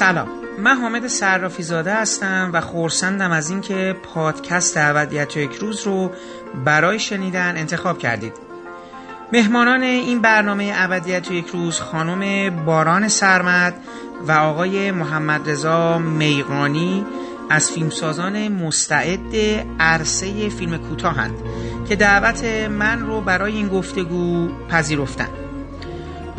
سلام. من حامد صرافی زاده هستم و خورسندم از اینکه پادکست ابدیت یک روز رو برای شنیدن انتخاب کردید. مهمانان این برنامه ابدیت یک روز خانم باران سرمد و آقای محمد رضا میقانی از فیلمسازان مستعد عرصه فیلم کوتاهند که دعوت من رو برای این گفتگو پذیرفتند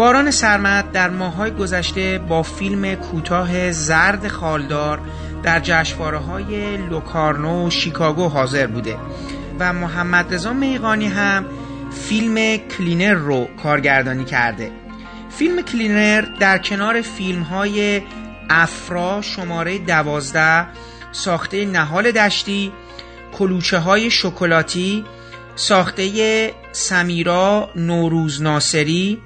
باران سرمد در ماهای گذشته با فیلم کوتاه زرد خالدار در جشنواره های لوکارنو و شیکاگو حاضر بوده و محمد رضا میقانی هم فیلم کلینر رو کارگردانی کرده. فیلم کلینر در کنار فیلم های افرا شماره دوازده ساخته نهال دشتی کلوچه های شکلاتی ساخته سمیرا نوروز ناصری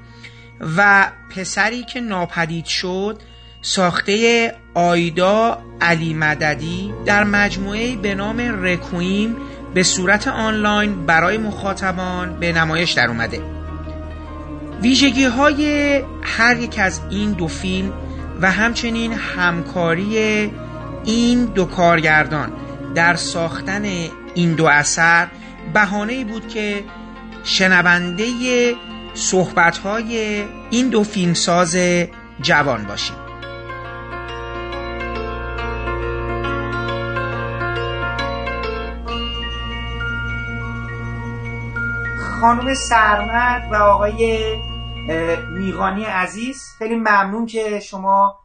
و پسری که ناپدید شد ساخته آیدا علی مددی در مجموعه به نام رکویم به صورت آنلاین برای مخاطبان به نمایش در اومده. ویژگی های هر یک از این دو فیلم و همچنین همکاری این دو کارگردان در ساختن این دو اثر بهانه بود که شنونده صحبت های این دو فیلمساز جوان باشیم. خانم سرمد و آقای میغانی عزیز خیلی ممنون که شما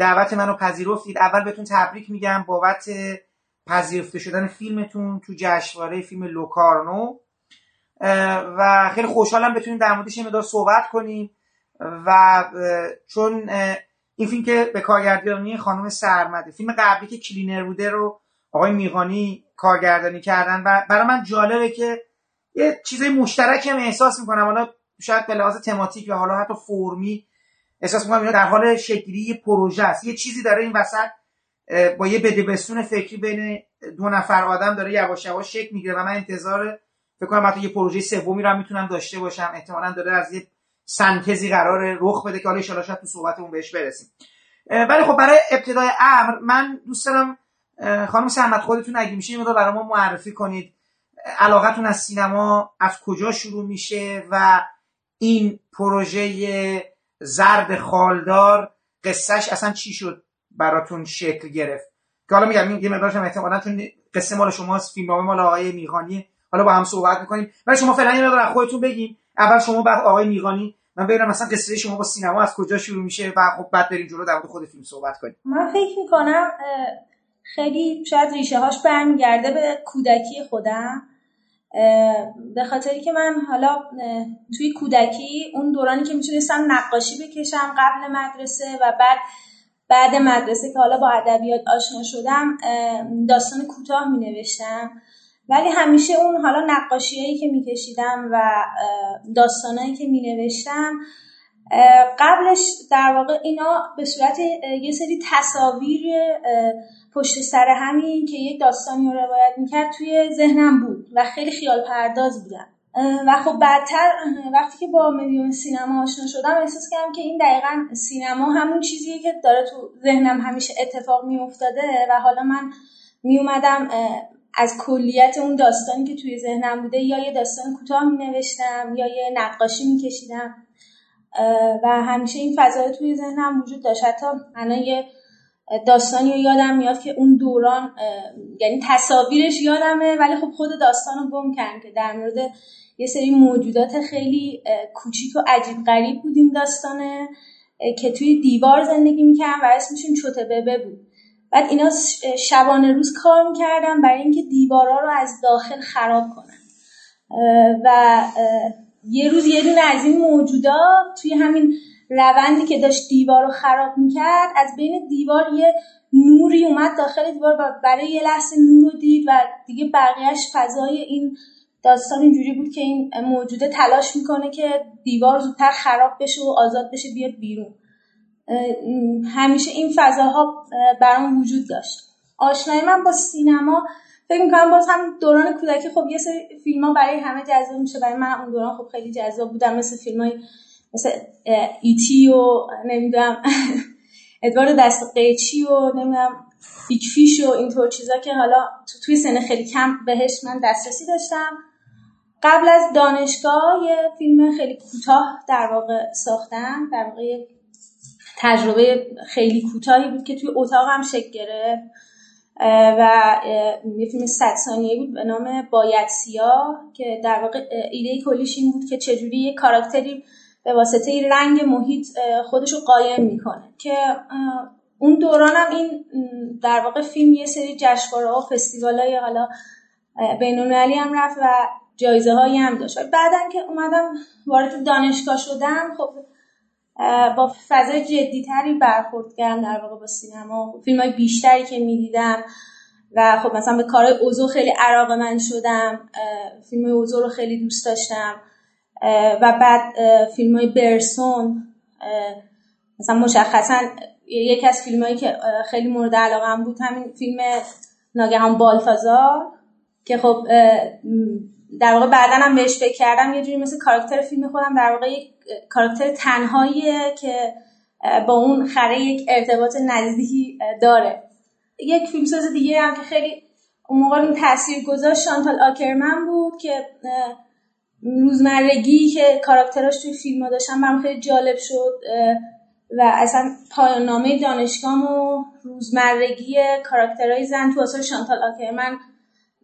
دعوت منو پذیرفتید. اول بهتون تبریک میگم بابت پذیرفته شدن فیلمتون تو جشنواره فیلم لوکارنو. و خیلی خوشحالم بتونیم در موردش مدار صحبت کنیم. و چون این فیلم که به کارگردانی خانم سرمده فیلم قبلی که کلینر بوده رو آقای میغانی کارگردانی کردن و برای من جالبه که یه چیزای مشترکی هم احساس می‌کنم. حالا شاید به لحاظ تماتیک یا حالا حتی فرمی احساس می‌کنم در حال شکلی پروژه است. یه چیزی داره این وسط با یه بدبستون فکری بین دو نفر آدم داره یواش یواش شکل می‌گیره و من انتظار فکر کنم حتی یه پروژه سومی رو می‌تونم داشته باشم احتمالا داره از یه سنتزی قرار رخ بده که حالا ان شاید تو صحبتمون بهش برسیم. ولی خب برای ابتدای امر من دوست دارم خانم سمت خودتون اگه میشه این برای ما معرفی کنید. علاقتون از سینما از کجا شروع میشه و این پروژه زرد خالدار قصهش اصلا چی شد براتون شکل گرفت؟ که حالا میگم این یه مقدارش هم احتمالاً چون قصه مال شماست فیلم مال آقای میخانی حالا با هم صحبت می‌کنیم. ولی شما فعلا مقدار خودتون بگین. اول شما بعد آقای میغانی. من ببینم مثلا قصه شما با سینما از کجا شروع میشه و خب بعد بریم جلو در خود فیلم صحبت کنیم. من فکر می‌کنم خیلی شاید ریشه هاش برمیگرده به کودکی خودم. به خاطری که من حالا توی کودکی اون دورانی که می‌تونستم نقاشی بکشم قبل مدرسه و بعد بعد مدرسه که حالا با ادبیات آشنا شدم داستان کوتاه می نوشتم ولی همیشه اون حالا نقاشیهایی که میکشیدم و داستانهایی که مینوشتم قبلش در واقع اینا به صورت یه سری تصاویر پشت سر همین که یک داستانی رو روایت می‌کرد توی ذهنم بود و خیلی خیال پرداز بودم. و خب بعدتر وقتی که با میلیون سینما آشنا شدم احساس کردم که این دقیقا سینما همون چیزیه که داره تو ذهنم همیشه اتفاق میافتاده و حالا من میومدم از کلیت اون داستانی که توی ذهنم بوده یا یه داستان کوتاه می نوشتم یا یه نقاشی می کشیدم و همیشه این فضای توی ذهنم وجود داشت. حتی الان یه داستانی رو یادم میاد که اون دوران یعنی تصاویرش یادمه ولی خب خود داستان رو گم کردم که در مورد یه سری موجودات خیلی کوچیک و عجیب غریب بود این داستانه که توی دیوار زندگی می‌کردم و اسمشون چوته ببه بود. بعد اینا شبانه روز کار می‌کردن برای اینکه دیوارا رو از داخل خراب کنن. و یه روز یه دونه از این موجودات توی همین روندی که داشت دیوار رو خراب می‌کرد از بین دیوار یه نوری اومد داخل دیوار و برای یه لحظه نور رو دید و دیگه بقیهش فضای این داستان اینجوری بود که این موجوده تلاش می‌کنه که دیوار زودتر خراب بشه و آزاد بشه بیاد بیرون. همیشه این فضاها برام وجود داشت. آشنایی من با سینما فکر می‌کنم باز هم دوران کودکی خب یه سری فیلم ها برای همه جذاب میشه. برای من اون دوران خب خیلی جذاب بودم مثل فیلم های مثل ایتی و نمی‌دونم ادوارد دست قیچی و نمی‌دونم فیش و اینطور چیزا که حالا توی سن خیلی کم بهش من دسترسی داشتم. قبل از دانشگاه یه فیلم خیلی کوتاه در واقع ساختم در واقع تجربه خیلی کوتاهی بود که توی اتاقم شکل گرفت. و یه فیلم صد ثانیه بود به نام باید سیاه که در واقع ایده کلیش این بود که چجوری یه کاراکتری به واسطه رنگ محیط خودش رو قایم می‌کنه. که اون دورانم این در واقع فیلم یه سری جشنواره و فستیوال های حالا بینالمللی هم رفت و جایزه هایی هم داشت. بعدا که اومدم وارد دانشگاه شدم خب با فضای جدی تری برخورد کردم در واقع با سینما فیلم های بیشتری که می‌دیدم. و خب مثلا به کارهای اوزو خیلی عراق من شدم. فیلم اوزو رو خیلی دوست داشتم. و بعد فیلم های برسون. مثلا مشخصا یکی از فیلم هایی که خیلی مورد علاقه بود همین فیلم ناگهان بالتازار که خب در واقع بعدا هم بهش فکر کردم یه جوری مثل کاراکتر فیلم خودم در واقع یک کاراکتر تنهاییه که با اون خره یک ارتباط نزدیکی داره. یک فیلمساز دیگه هم که خیلی اون موقع این تاثیر گذاشت شانتال آکرمن بود که روزمرگی که کاراکتراش توی فیلم ها داشتن برام خیلی جالب شد و اصلا پایان نامه دانشگاه و روزمرگی کاراکترهای زن تو اصلا شانتال آکرمن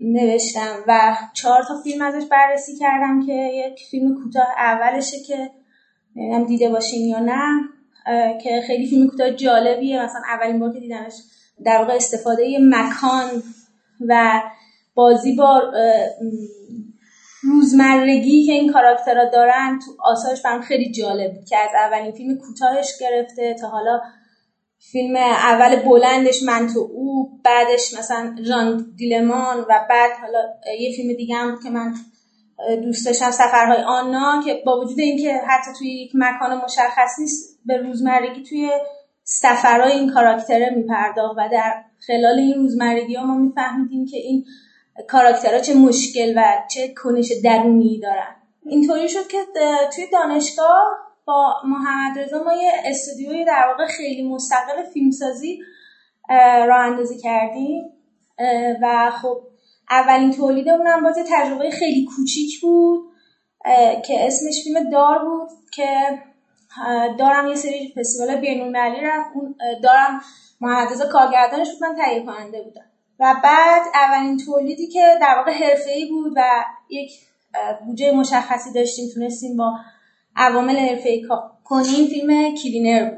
نوشتم و چهار تا فیلم ازش بررسی کردم که یک فیلم کوتاه اولشه که نمی‌دونم دیده باشین یا نه که خیلی فیلم کوتاه جالبیه. مثلا اولین بار که دیدمش در واقع استفاده مکان و بازی با روزمرگی که این کاراکترها دارن تو آثارش برام خیلی جالب که از اولین فیلم کوتاهش گرفته تا حالا فیلم اول بلندش من تو او بعدش مثلا ژان دیلمان و بعد حالا یه فیلم دیگه هم که من دوست داشتم سفرهای آنا که با وجود اینکه حتی توی یک مکان مشخص نیست به روزمرگی توی سفرهای این کاراکتره میپرداخت و در خلال این روزمرگی ها ما میفهمیدیم که این کاراکترها چه مشکل و چه کنش درونی دارن. اینطوری شد که توی دانشگاه با محمد رضا ما یه استودیوی در واقع خیلی مستقل فیلمسازی راه اندازی کردیم. و خب اولین تولید اونم باز تجربه خیلی کوچیک بود که اسمش فیلم دار بود که دارم یه سری فستیوال بین‌المللی رفت. اون دارم محمد کارگردانش بود من تهیه کننده بودم. و بعد اولین تولیدی که در واقع حرفه‌ای بود و یک بودجه مشخصی داشتیم تونستیم با عوامل حرفه‌ای کنیم فیلم کلینر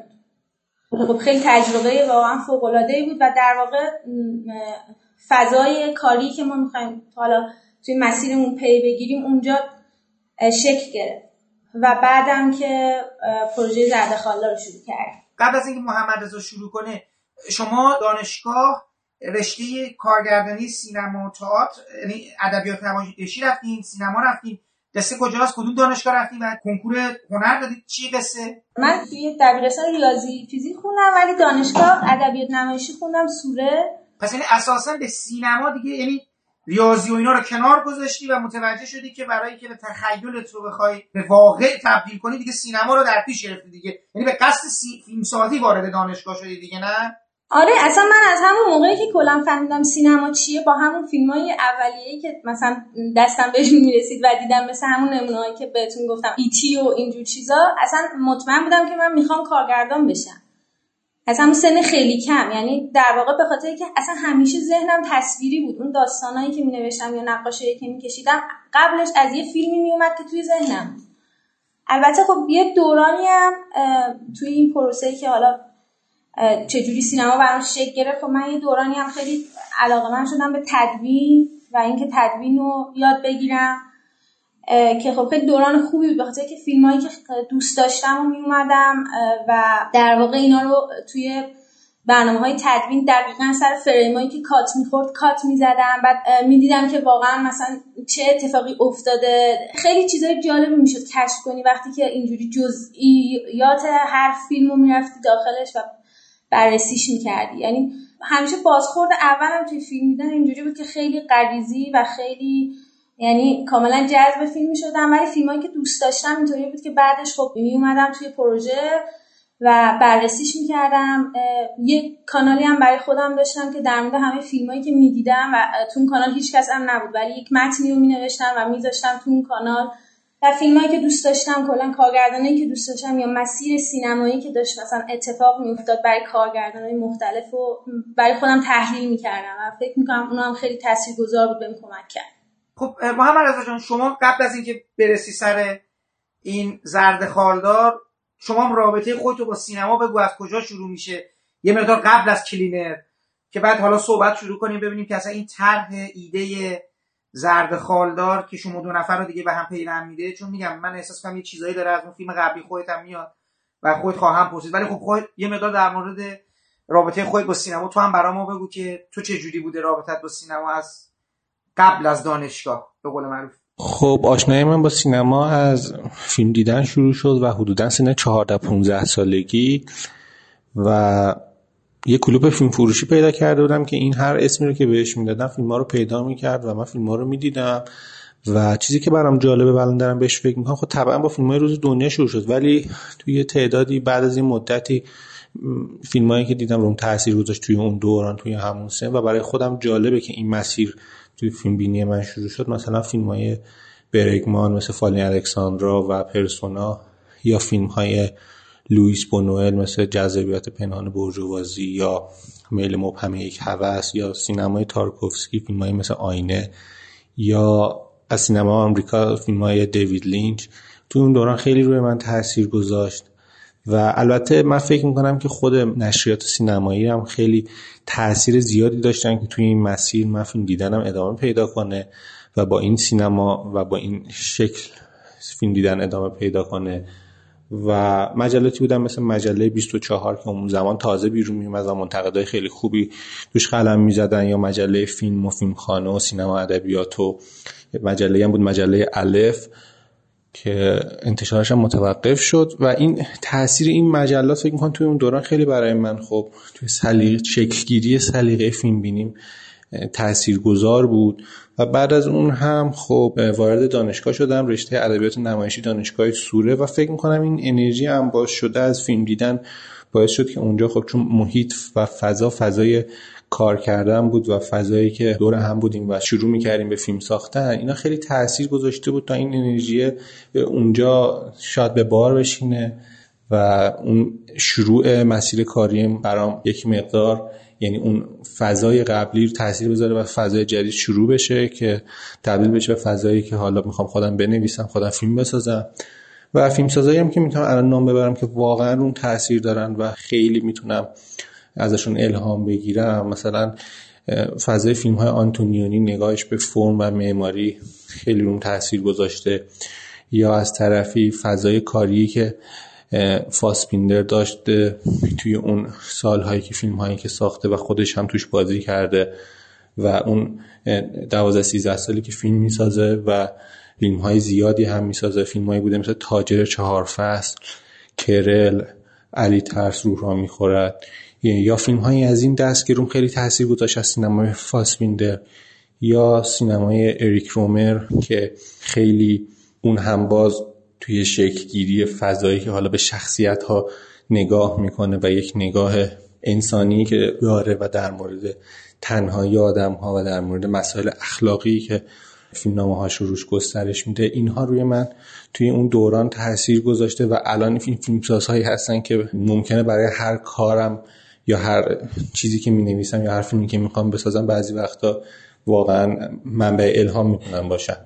بود. خب خیلی تجربه واقعا فوق العاده بود و در واقع فضای کاری که ما می‌خوایم حالا توی مسیرمون پی بگیریم اونجا شکل گرفت. و بعدم که پروژه زرد رو شروع کرد قبل از اینکه محمد رضا شروع کنه شما دانشگاه رشته کارگردانی سینما و تئاتر یعنی ادبیات نمایشی رفتین سینما رفتین. قصه کجاست؟ کدوم دانشگاه رفتی؟ و کنکور هنر دادید چی قصه؟ من توی دبیرستان ریاضی فیزیک خوندم ولی دانشگاه ادبیات نمایشی خوندم سوره. پس یعنی اساسا به سینما دیگه یعنی ریاضی و اینا رو کنار گذاشتی و متوجه شدی که برای که به تخیلت رو بخوای به واقع تبدیل کنی دیگه سینما رو در پیش گرفتی دیگه. یعنی به قصد سی... فیلمسازی وارد دانشگاه شدی دیگه نه؟ آره اصلا من از همون موقعی که کلا فهمیدم سینما چیه با همون فیلم های اولیه‌ای که مثلا دستم بهش می‌رسید و دیدم مثل همون نمونه که بهتون گفتم ایتی و اینجور چیزا اصلا مطمئن بودم که من می‌خوام کارگردان بشم. از همون سن خیلی کم یعنی در واقع به خاطر که اصلا همیشه ذهنم تصویری بود. اون داستانایی که می نوشتم یا نقاشی که میکشیدم قبلش از یه فیلمی میومد که توی ذهنم. البته خب یه دورانی هم توی این پروسه که حالا چجوری سینما برام شکل گرفت؟ خب من یه دورانی هم خیلی علاقه من شدم به تدوین و اینکه تدوین رو یاد بگیرم. که خب خیلی دوران خوبی بود. بخاطر که فیلمایی که دوست داشتم و میومدم و در واقع اینا رو توی برنامه های تدوین دقیقا سر فریمایی که کات می‌خورد کات می‌زدم. بعد می‌دیدم که واقعا مثلا چه اتفاقی افتاده. خیلی چیزای جالبی می‌شد کشف کنی وقتی که اینجوری جزئیات هر فیلم رو می‌رفتی داخلش و بررسیش می‌کردی. یعنی همیشه بازخورد اولم توی فیلم دیدن اینجوری بود که خیلی غریزی و خیلی یعنی کاملا جذب فیلم شدم ولی فیلمایی که دوست داشتم اینطوری بود که بعدش خب می اومدم توی پروژه و بررسیش می‌کردم. یه کانالی هم برای خودم داشتم که در مورد همه فیلمایی که می‌دیدم و تو اون کانال هیچ کس هم نبود ولی یک متنی رو مینوشتم و میذاشتم تو اون کانال. و فیلمایی که دوست داشتم کلا کارگردانی که دوست داشتم یا مسیر سینمایی که داشت مثلا اتفاق میافتاد برای کارگردانای مختلف و برای خودم تحلیل می‌کردم و فکر می‌کنم اونم هم خیلی تاثیرگذار بود بهم کمک کرد. خب محمد رضا جان شما قبل از اینکه برسی سر این زرد خالدار شما هم رابطه خودتو با سینما بگو از کجا شروع میشه؟ یه مقدار قبل از کلینر که بعد حالا صحبت شروع کنیم ببینیم که اصلا این طرح ایده زرد خالدار که شما دو نفر رو دیگه به هم پیوند میده. چون میگم من احساس کنم یه چیزایی داره از اون فیلم قبلی خودت هم میاد و خودت خواهم پرسید. ولی خب خود یه مقدار در مورد رابطه خودت با سینما تو هم برای ما بگو که تو چه جوری بوده رابطت با سینما از قبل از دانشگاه به قول معروف. خب آشنایی من با سینما از فیلم دیدن شروع شد و حدودا سن 14 15 سالگی و یه کلوب فیلم فروشی پیدا کرده بودم که این هر اسمی رو که بهش می‌دادم فیلم ها رو پیدا می‌کرد و من فیلم ها رو می‌دیدم و چیزی که برام جالبه الان دارم بهش فکر می‌کنم خب طبعا با فیلم های روز دنیا شروع شد ولی توی تعدادی بعد از این مدتی فیلم هایی که دیدم روم تاثیر گذاشت توی اون دوران توی همون سن و برای خودم جالبه که این مسیر توی فیلم بینی من شروع شد مثلا فیلم های برگمان مثل فانی و الکساندر و پرسونا یا فیلم های لوئیس بونوئل مثل جذابیت پنهان بورژوازی یا میل مبهم یک هوس یا سینمای تارکوفسکی فیلم های مثل آینه یا از سینما آمریکا فیلم های دیوید لینچ. تو اون دوران خیلی روی من تاثیر گذاشت و البته من فکر می‌کنم که خود نشریات سینمایی هم خیلی تاثیر زیادی داشتن که توی این مسیر من فیلم دیدنم ادامه پیدا کنه و با این سینما و با این شکل فیلم دیدن ادامه پیدا کنه. و مجلاتی بودن مثل مجله 24 که اون زمان تازه بیرون میومد و منتقدای خیلی خوبی توش قلم می‌زدن یا مجله فیلم و فیلمخانه و سینما ادبیات و مجله هم بود مجله الف که انتشارش هم متوقف شد و این تاثیر این مجلات فکر می‌کنم توی اون دوران خیلی برای من خب توی سلیقه شکلگیری سلیقه فیلم بینیم تاثیرگذار بود و بعد از اون هم خب وارد دانشگاه شدم رشته ادبیات نمایشی دانشگاه سوره و فکر می‌کنم این انرژی هم باز شده از فیلم دیدن باعث شد که اونجا خب چون محیط و فضا فضای کار کردن بود و فضایی که دور هم بودیم و شروع می‌کردیم به فیلم ساختن اینا خیلی تاثیر گذاشته بود تا این انرژی اونجا شاید به بار بشینه و اون شروع مسیر کاریم برام یک مقدار یعنی اون فضای قبلی رو تاثیر بذاره و فضای جدید شروع بشه که تبدیل بشه به فضایی که حالا می‌خوام خودم بنویسم خودم فیلم بسازم. و فیلم سازایی هم که می‌تونم الان نام ببرم که واقعا اون تاثیر دارن و خیلی می‌تونم ازشون الهام بگیرم. مثلا فضای فیلم های آنتونیونی نگاهش به فرم و معماری خیلی روم تاثیر گذاشته. یا از طرفی فضای کاری که فاسپیندر داشته توی اون سالهایی که فیلم هایی که ساخته و خودش هم توش بازی کرده و اون دوازده سیزده سالی که فیلم می‌سازه و فیلم های زیادی هم می‌سازه. فیلم هایی بوده مثل تاجر چهار فصل کرل علی ترس روح را می‌خورد. یا فیلم هایی از این دست که روم خیلی تاثیر گذاشت از سینمای فاسپیندر یا سینمای اریک رومر که خیلی اون هم باز توی شکلگیری فضایی که حالا به شخصیت ها نگاه می‌کنه و یک نگاه انسانی که داره و در مورد تنهایی آدم ها و در مورد مسائل اخلاقی که فیلمنامه ها روش گسترش میده اینها روی من توی اون دوران تاثیر گذاشته و الان این فیلمسازهایی هستن که ممکنه برای هر کارم یا هر چیزی که می نویسم یا هر فیلمی که می‌خوام بسازم بعضی وقتا واقعا منبع الهام می‌تونن باشن.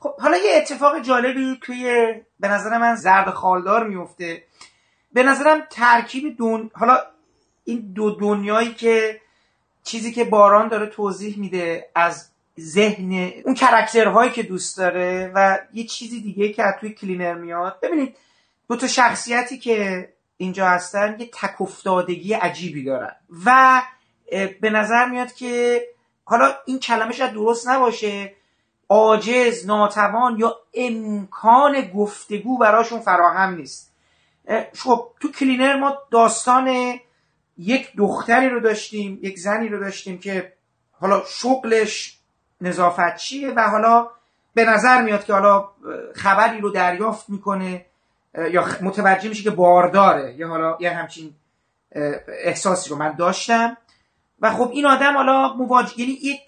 خب حالا یه اتفاق جالبی توی به نظر من زرد خالدار میفته. به نظرم ترکیب دون حالا این دو دنیایی که چیزی که باران داره توضیح میده از ذهن اون کرکترهایی که دوست داره و یه چیزی دیگه که از توی کلینر میاد. ببینید دو تا شخصیتی که اینجا هستن یه تکفتادگی عجیبی دارن و به نظر میاد که حالا این کلمه شاید درست نباشه. عاجز ناتوان یا امکان گفتگو براشون فراهم نیست. خب تو کلینر ما داستان یک دختری رو داشتیم یک زنی رو داشتیم که حالا شغلش نظافتچیه و حالا به نظر میاد که حالا خبری رو دریافت می‌کنه یا متوجه میشه که بارداره یا حالا یه همچین احساسی رو من داشتم. و خب این آدم حالا مواجه یعنی یک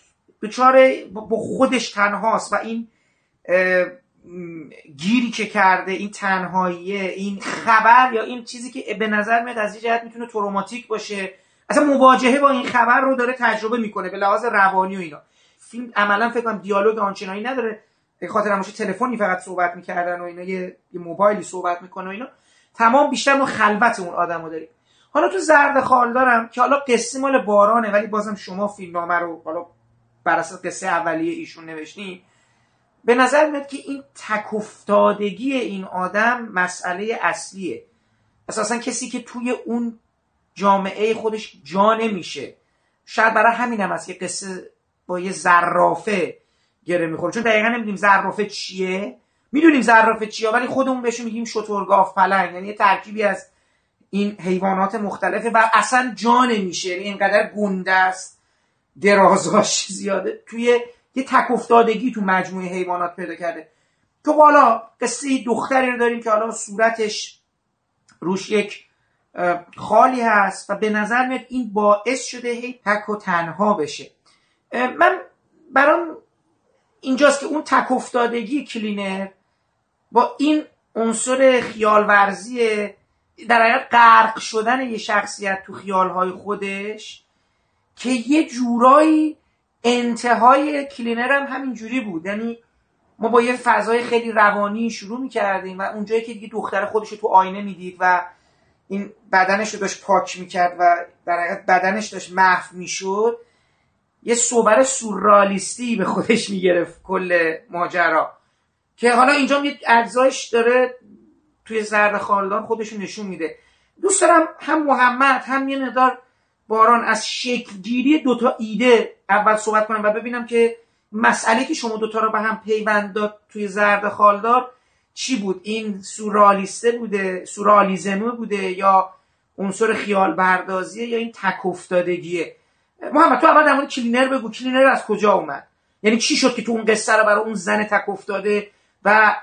دچار با خودش تنهاست و این گیری که کرده این تنهاییه این خبر یا این چیزی که به نظر میاد از این جهت می‌تونه تروماتیک باشه. اصلا مواجهه با این خبر رو داره تجربه می‌کنه به لحاظ روانی و اینا. فیلم عملا فکر کنم دیالوگ آنچنانی نداره. به خاطر همش تلفنی فقط صحبت می‌کردن و اینا یه, یه موبایلی صحبت می‌کنه و اینا. تمام بیشتر ما خلوت اون آدمو داریم. حالا تو زرد خال دارم که حالا قصه مال بارانه ولی بازم شما فیلمنامه رو حالا بر اساس قصه اولیه ایشون نوشتین به نظر میاد که این تکفتادگی این آدم مسئله اصلیه. اساسا کسی که توی اون جامعه خودش جا نمیشه. شاید برای همین هم است که قصه با یه زرافه گره می‌خوره. چون دقیقا نمی‌دونیم زرافه چیه. می‌دونیم زرافه چیه ولی خودمون بهشون میگیم شترگاف پلنگ. یعنی یه ترکیبی از این حیوانات مختلفه و اصلا جا نمیشه. یعنی اینقدر گنده است. درازاش زیاده. توی یه تک افتادگی تو مجموعه حیوانات پیدا کرده. تو بالا قصه دختری رو داریم که حالا صورتش روش یک خالی هست و به نظر میاد این باعث شده هی تک و تنها بشه. من برام اینجاست که اون تک افتادگی کلینر با این عنصر خیال ورزی در حقیقت غرق شدن یه شخصیت تو خیالهای خودش که یه جورایی انتهای کلینر هم همین جوری بود. یعنی ما با یه فضای خیلی روانی شروع می‌کردیم و اونجایی که دیگه دختر خودش رو تو آینه می‌دید و این بدنش رو داشت پاک می‌کرد و در بدنش داشت محو می‌شد یه صوبر سوررالیستی به خودش می‌گرفت کل ماجرا. که حالا اینجا یه اجزایش داره توی زرد خودش نشون میده. دوست دارم هم محمد هم یه مقدار باران از شکلگیری دوتا ایده اول صحبت کنم و ببینم که مسئله که شما دوتا رو به هم پیوند داد توی زرد خالدار چی بود؟ این سورالیسته بوده؟ سورالیزمه بوده؟ یا عنصر خیال بردازیه یا این تک افتادگیه؟ محمد تو اول در کلینر بگو. کلینر از کجا اومد؟ یعنی چی شد که تو اون قصه رو برای اون زن تک افتاده و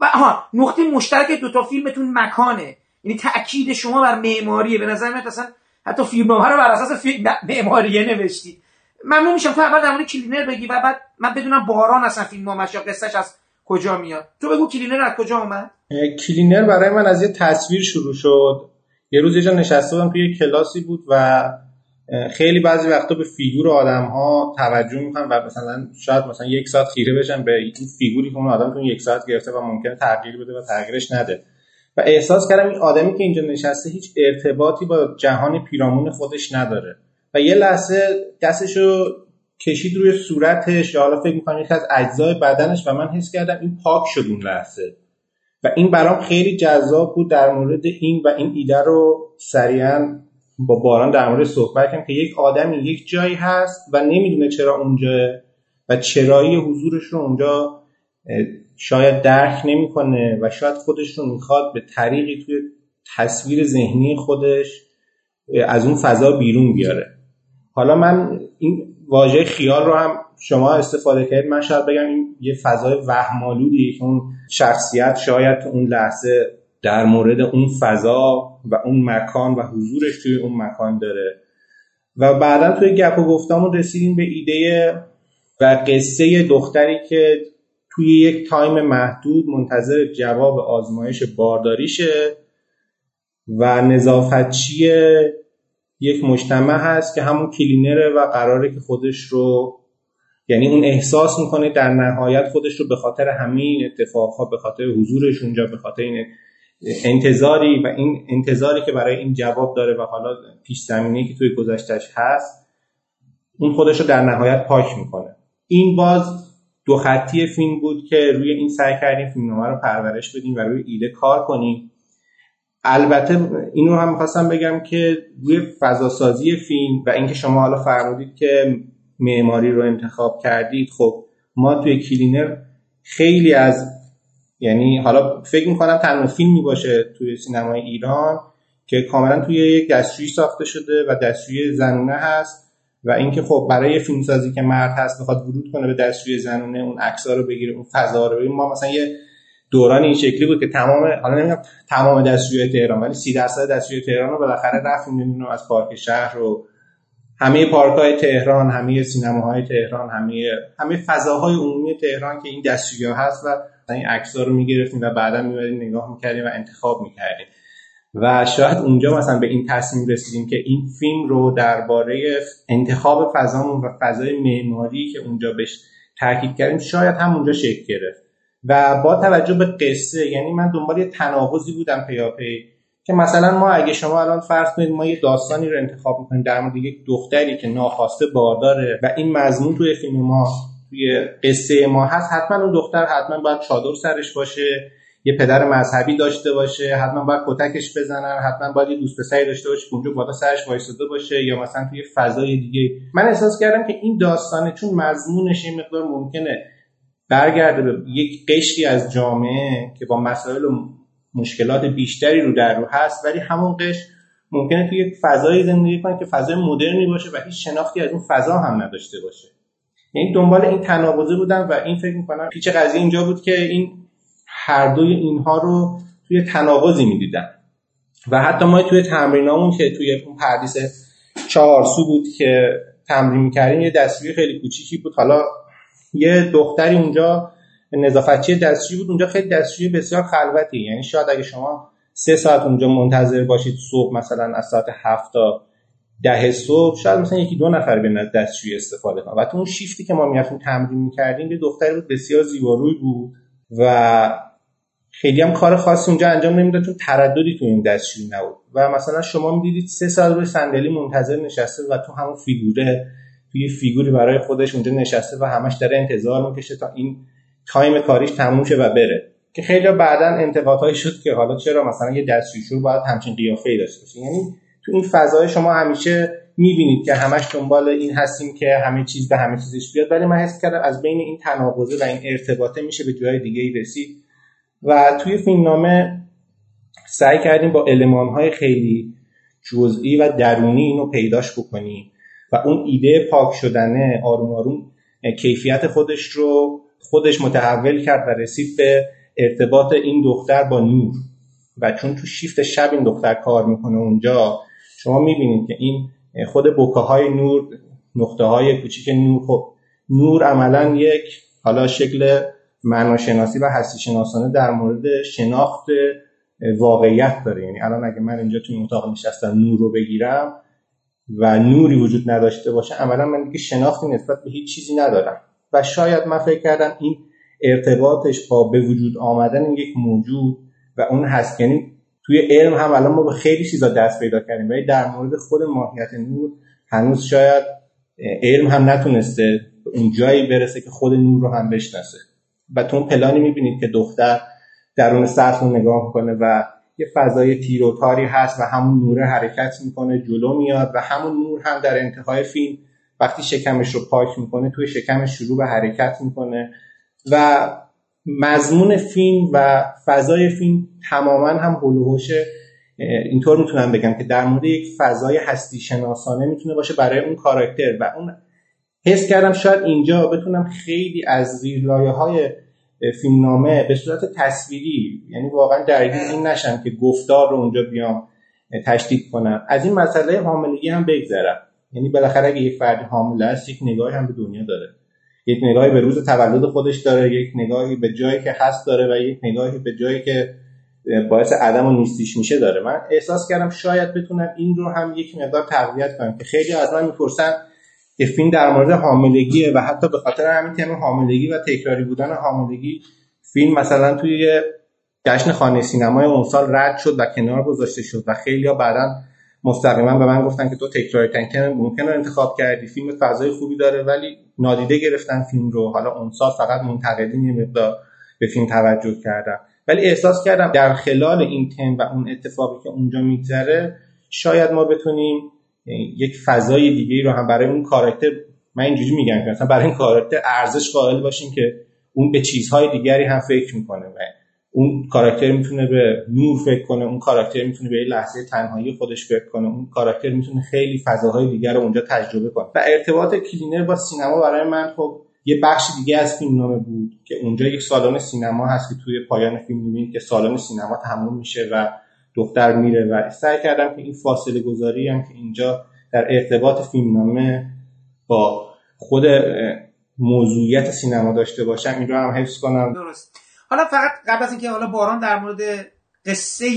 و ها نقطه مشترک دو تا فیلمتون مکانه. یعنی تاکید شما بر معماریه. به نظر میاد اصلا حتی فیلمنامه رو بر اساس فیلم معماریه نوشتید ممنون میشم. تو اول در مورد کلینر بگی و بعد من بدونم باران اصلا فیلمنامه‌اش یا قصهش از کجا میاد. تو بگو کلینر از کجا اومد. کلینر برای من از یه تصویر شروع شد. یه روز یه جا نشسته بودم توی کلاسی بود و خیلی بعضی وقتا به فیگور آدم ها توجه می‌کنن و مثلا شاید مثلا یک ساعت خیره بشن به این فیگوری که اون آدم تو یک ساعت گرفته و ممکنه تغییر بده و تغییرش نده. و احساس کردم این آدمی که اینجا نشسته هیچ ارتباطی با جهان پیرامون خودش نداره. و یه لحظه دستشو کشید روی صورتش یا حالا فکر می‌کنم یکی از اجزای بدنش و من حس کردم این پاک شد اون لحظه. و این برام خیلی جذاب بود در مورد این و این ایده رو سریعا با باران در مورد صحبت کردیم که یک آدمی یک جایی هست و نمی‌دونه چرا اونجا و چرایی حضورش رو اونجا شاید درک نمی‌کنه و شاید خودش رو می‌خواد به طریقی توی تصویر ذهنی خودش از اون فضا بیرون بیاره. حالا من این واژه خیال رو هم شما استفاده کردید. من شاید بگم این یه فضای وهمالودی که اون شخصیت شاید اون لحظه در مورد اون فضا و اون مکان و حضورش توی اون مکان داره. و بعدا توی گپ و گفتامون رسیدیم به ایده و قصه دختری که توی یک تایم محدود منتظر جواب آزمایش بارداریشه و نظافتچی یک مجتمع هست که همون کلینره و قراره که خودش رو یعنی اون احساس می‌کنه در نهایت خودش رو به خاطر همین اتفاقها به خاطر حضورش اونجا به خاطر این انتظاری و این انتظاری که برای این جواب داره و حالا پیش زمینه که توی گذشتش هست اون خودش رو در نهایت پاک می‌کنه. این باز دو خطی فیلم بود که روی این سعی کردیم فیلمنامه رو پرورش بدیم و روی ایده کار کنیم. البته اینو هم می‌خواستم بگم که روی فضاسازی فیلم و اینکه شما حالا فرمودید که معماری رو انتخاب کردید خب ما توی کلینر خیلی از یعنی حالا فکر می‌کنم تنها فیلمی باشه توی سینمای ایران که کاملا توی یک دستشویی ساخته شده و دستشویی زنونه هست. و اینکه خب برای فیلم سازی که مرد هست بخواد ورود کنه به دستشویی زنونه اون عکس‌ها رو بگیره اون فضا رو بگیره ما مثلا یه دوران این شکلی بود که تمام حالا نمیگم تمام دستشوی تهران ولی 30 درصد دستشوی تهران رو بالاخره رفتیم نمی‌دونم از پارک شهر رو همه پارک های تهران همه سینماهای تهران همه همه فضاهای عمومی تهران که این دستشویی هست و این عکس‌ها رو می‌گرفتیم و بعدا می‌بریم نگاه می‌کردیم و انتخاب می‌کردیم. و شاید اونجا مثلا به این تصمیم رسیدیم که این فیلم رو درباره انتخاب فضامون و فضای معماری که اونجا بهش تاکید کردیم شاید هم اونجا شکل گرفت. و با توجه به قصه یعنی من دنبال یه تناقضی بودم پیاپی که مثلا ما اگه شما الان فرض کنید ما یه داستانی رو انتخاب می‌کنیم در مورد یک دختری که ناخواسته بارداره و این مضمون توی فیلم ما توی قصه ما هست حتما اون دختر حتما باید چادر سرش باشه یه پدر مذهبی داشته باشه حتما باید کتکش بزنن حتما باید یه دوست پسری داشته باشه اونجا بالا سرش وایساده باشه یا مثلا توی فضای دیگه. من احساس کردم که این داستانه چون مضمونش این مقدار ممکنه برگرده به یک قشری از جامعه که با مسائل و مشکلات بیشتری رو در رو هست ولی همون قشر ممکنه توی یک فضایی زندگی کنه که فضای مدرنی باشه و هیچ شناختی از اون فضا هم نداشته باشه. یعنی دنبال این تناقضه بودم و این فکر می‌کنم پیچ قضیه اینجا بود که این هر دوی اینها رو توی تناقضی می‌دیدن. و حتی ما توی تمرینامون که توی اون پردیس چهارسو بود که تمرین می‌کردیم یه دستوری خیلی کوچیکی بود. حالا یه دختری اونجا نظافتچی دستشویی بود. اونجا خیلی دستشویی بسیار خلوتی. یعنی شاید اگه شما سه ساعت اونجا منتظر باشید صبح مثلا از ساعت هفت تا ده صبح شاید مثلا یکی دو نفر بیان از دستشویی استفاده کنن. و تو اون شیفتی که ما می‌رفتیم تمرین می‌کردیم یه دختری بود بسیار زیباروی بود و خیلی هم کار خاصی اونجا انجام نمی‌داد چون ترددی تو این دستشویی نبود. و مثلا شما می‌دیدید سه ساعت روی صندلی منتظر نشسته و تو همون فیگوره توی فیگوری برای خودش اونجا نشسته و همش داره انتظار می‌کشه تا این time کاریش تموم شه و بره. که خیلی بعدا انتقادهایی شد که حالا چرا مثلا یه دستشویی باید همچین قیافه‌ای داشته باشه. یعنی تو این فضای شما همیشه می‌بینید که همش دنبال این هستیم که همه چیز به همه چیزش بیاد. ولی من حس کردم از بین این تناقضه و این ارتباطه میشه به جای دیگه ای رسید. و توی فیلمنامه سعی کردیم با های خیلی جزئی و درونی اینو پیداش بکنیم و اون ایده پاک شدنه آروم آروم کیفیت خودش رو خودش متحول کرد و رسید به ارتباط این دختر با نور. و چون تو شیفت شب این دختر کار می‌کنه اونجا شما می‌بینید که این خود بوکه های نور نقطه های کوچیک نور خب نور عملا یک حالا شکل معناشناسی و هستی شناسانه در مورد شناخت واقعیت داره. یعنی الان اگه من اینجا تو اتاق نشستم نور رو بگیرم و نوری وجود نداشته باشه عملا من دیگه شناختی نسبت به هیچ چیزی ندارم. و شاید من فکر کردم این ارتباطش با به وجود آمدن یک موجود و اون هست. یعنی توی علم هم الان ما به خیلی چیزا دست پیدا کردیم ولی در مورد خود ماهیت نور هنوز شاید علم هم نتونسته اون جایی برسه که خود نور رو هم بشناسه. و تو پلانی می‌بینید که دختر درون سطح رو نگاه می‌کنه و یه فضای تیر هست و همون نور حرکت می‌کنه جلو میاد و همون نور هم در انتهای فیلم وقتی شکمش رو پاک می‌کنه توی شکمش شروع به حرکت می‌کنه و مضمون فیلم و فضای فیلم تماما هم هلوهوش اینطور می‌تونم بگم که در مورد یک فضای هستی شناسانه می‌تونه باشه برای اون کاراکتر و اون حس کردم شاید اینجا بتونم خیلی از زیرلایه های فیلمنامه به صورت تصویری یعنی واقعا درگیر این نشم که گفتار رو اونجا بیام تشدید کنم. از این مسئله حاملگی هم بگذرم. یعنی بالاخره اگه یک فردی حامله است یک نگاهی هم به دنیا داره. یک نگاهی به روز تولد خودش داره یک نگاهی به جایی که هست داره و یک نگاهی به جایی که باعث عدم و نیستیش میشه داره. من احساس کردم شاید بتونم این رو هم یک مقدار تقویت کنم که خیلی از من می‌پرسن که فیلم در مورد حاملگیه و حتی به خاطر همین تم حاملگی و تکراری بودن حاملگی فیلم مثلا توی جشن خانه سینمای اون سال رد شد و کنار گذاشته شد و خیلی ها بعدا مستقیما به من گفتن که تو تکراری تنکن ممکن رو انتخاب کردی فیلم فضای خوبی داره ولی نادیده گرفتن فیلم رو. حالا اون سال فقط منتقدین یه مقدار به فیلم توجه کردن ولی احساس کردم در خلال این تم و اون اتفاقی که اونجا میگذره شاید ما بتونیم یک فضای دیگه رو هم برای اون کاراکتر من اینجوری میگم که مثلا برای این کاراکتر ارزش قائل باشیم که اون به چیزهای دیگری هم فکر می‌کنه و اون کاراکتر می‌تونه به نور فکر کنه اون کاراکتر می‌تونه به لحظه تنهایی خودش فکر کنه اون کاراکتر می‌تونه خیلی فضاهای دیگر رو اونجا تجربه کنه. و ارتباط کلینر با سینما برای من خب یه بخش دیگه از فیلمنامه بود که اونجا یک سالن سینما هست که توی پایان فیلم می‌بینید که سالن سینما تموم میشه و دختر میره و سعی کردم که این فاصله گذاری هم که اینجا در ارتباط فیلمنامه با خود موضوعیت سینما داشته باشم این رو هم حفظ کنم. درست. حالا فقط قبل از اینکه حالا باران در مورد قصه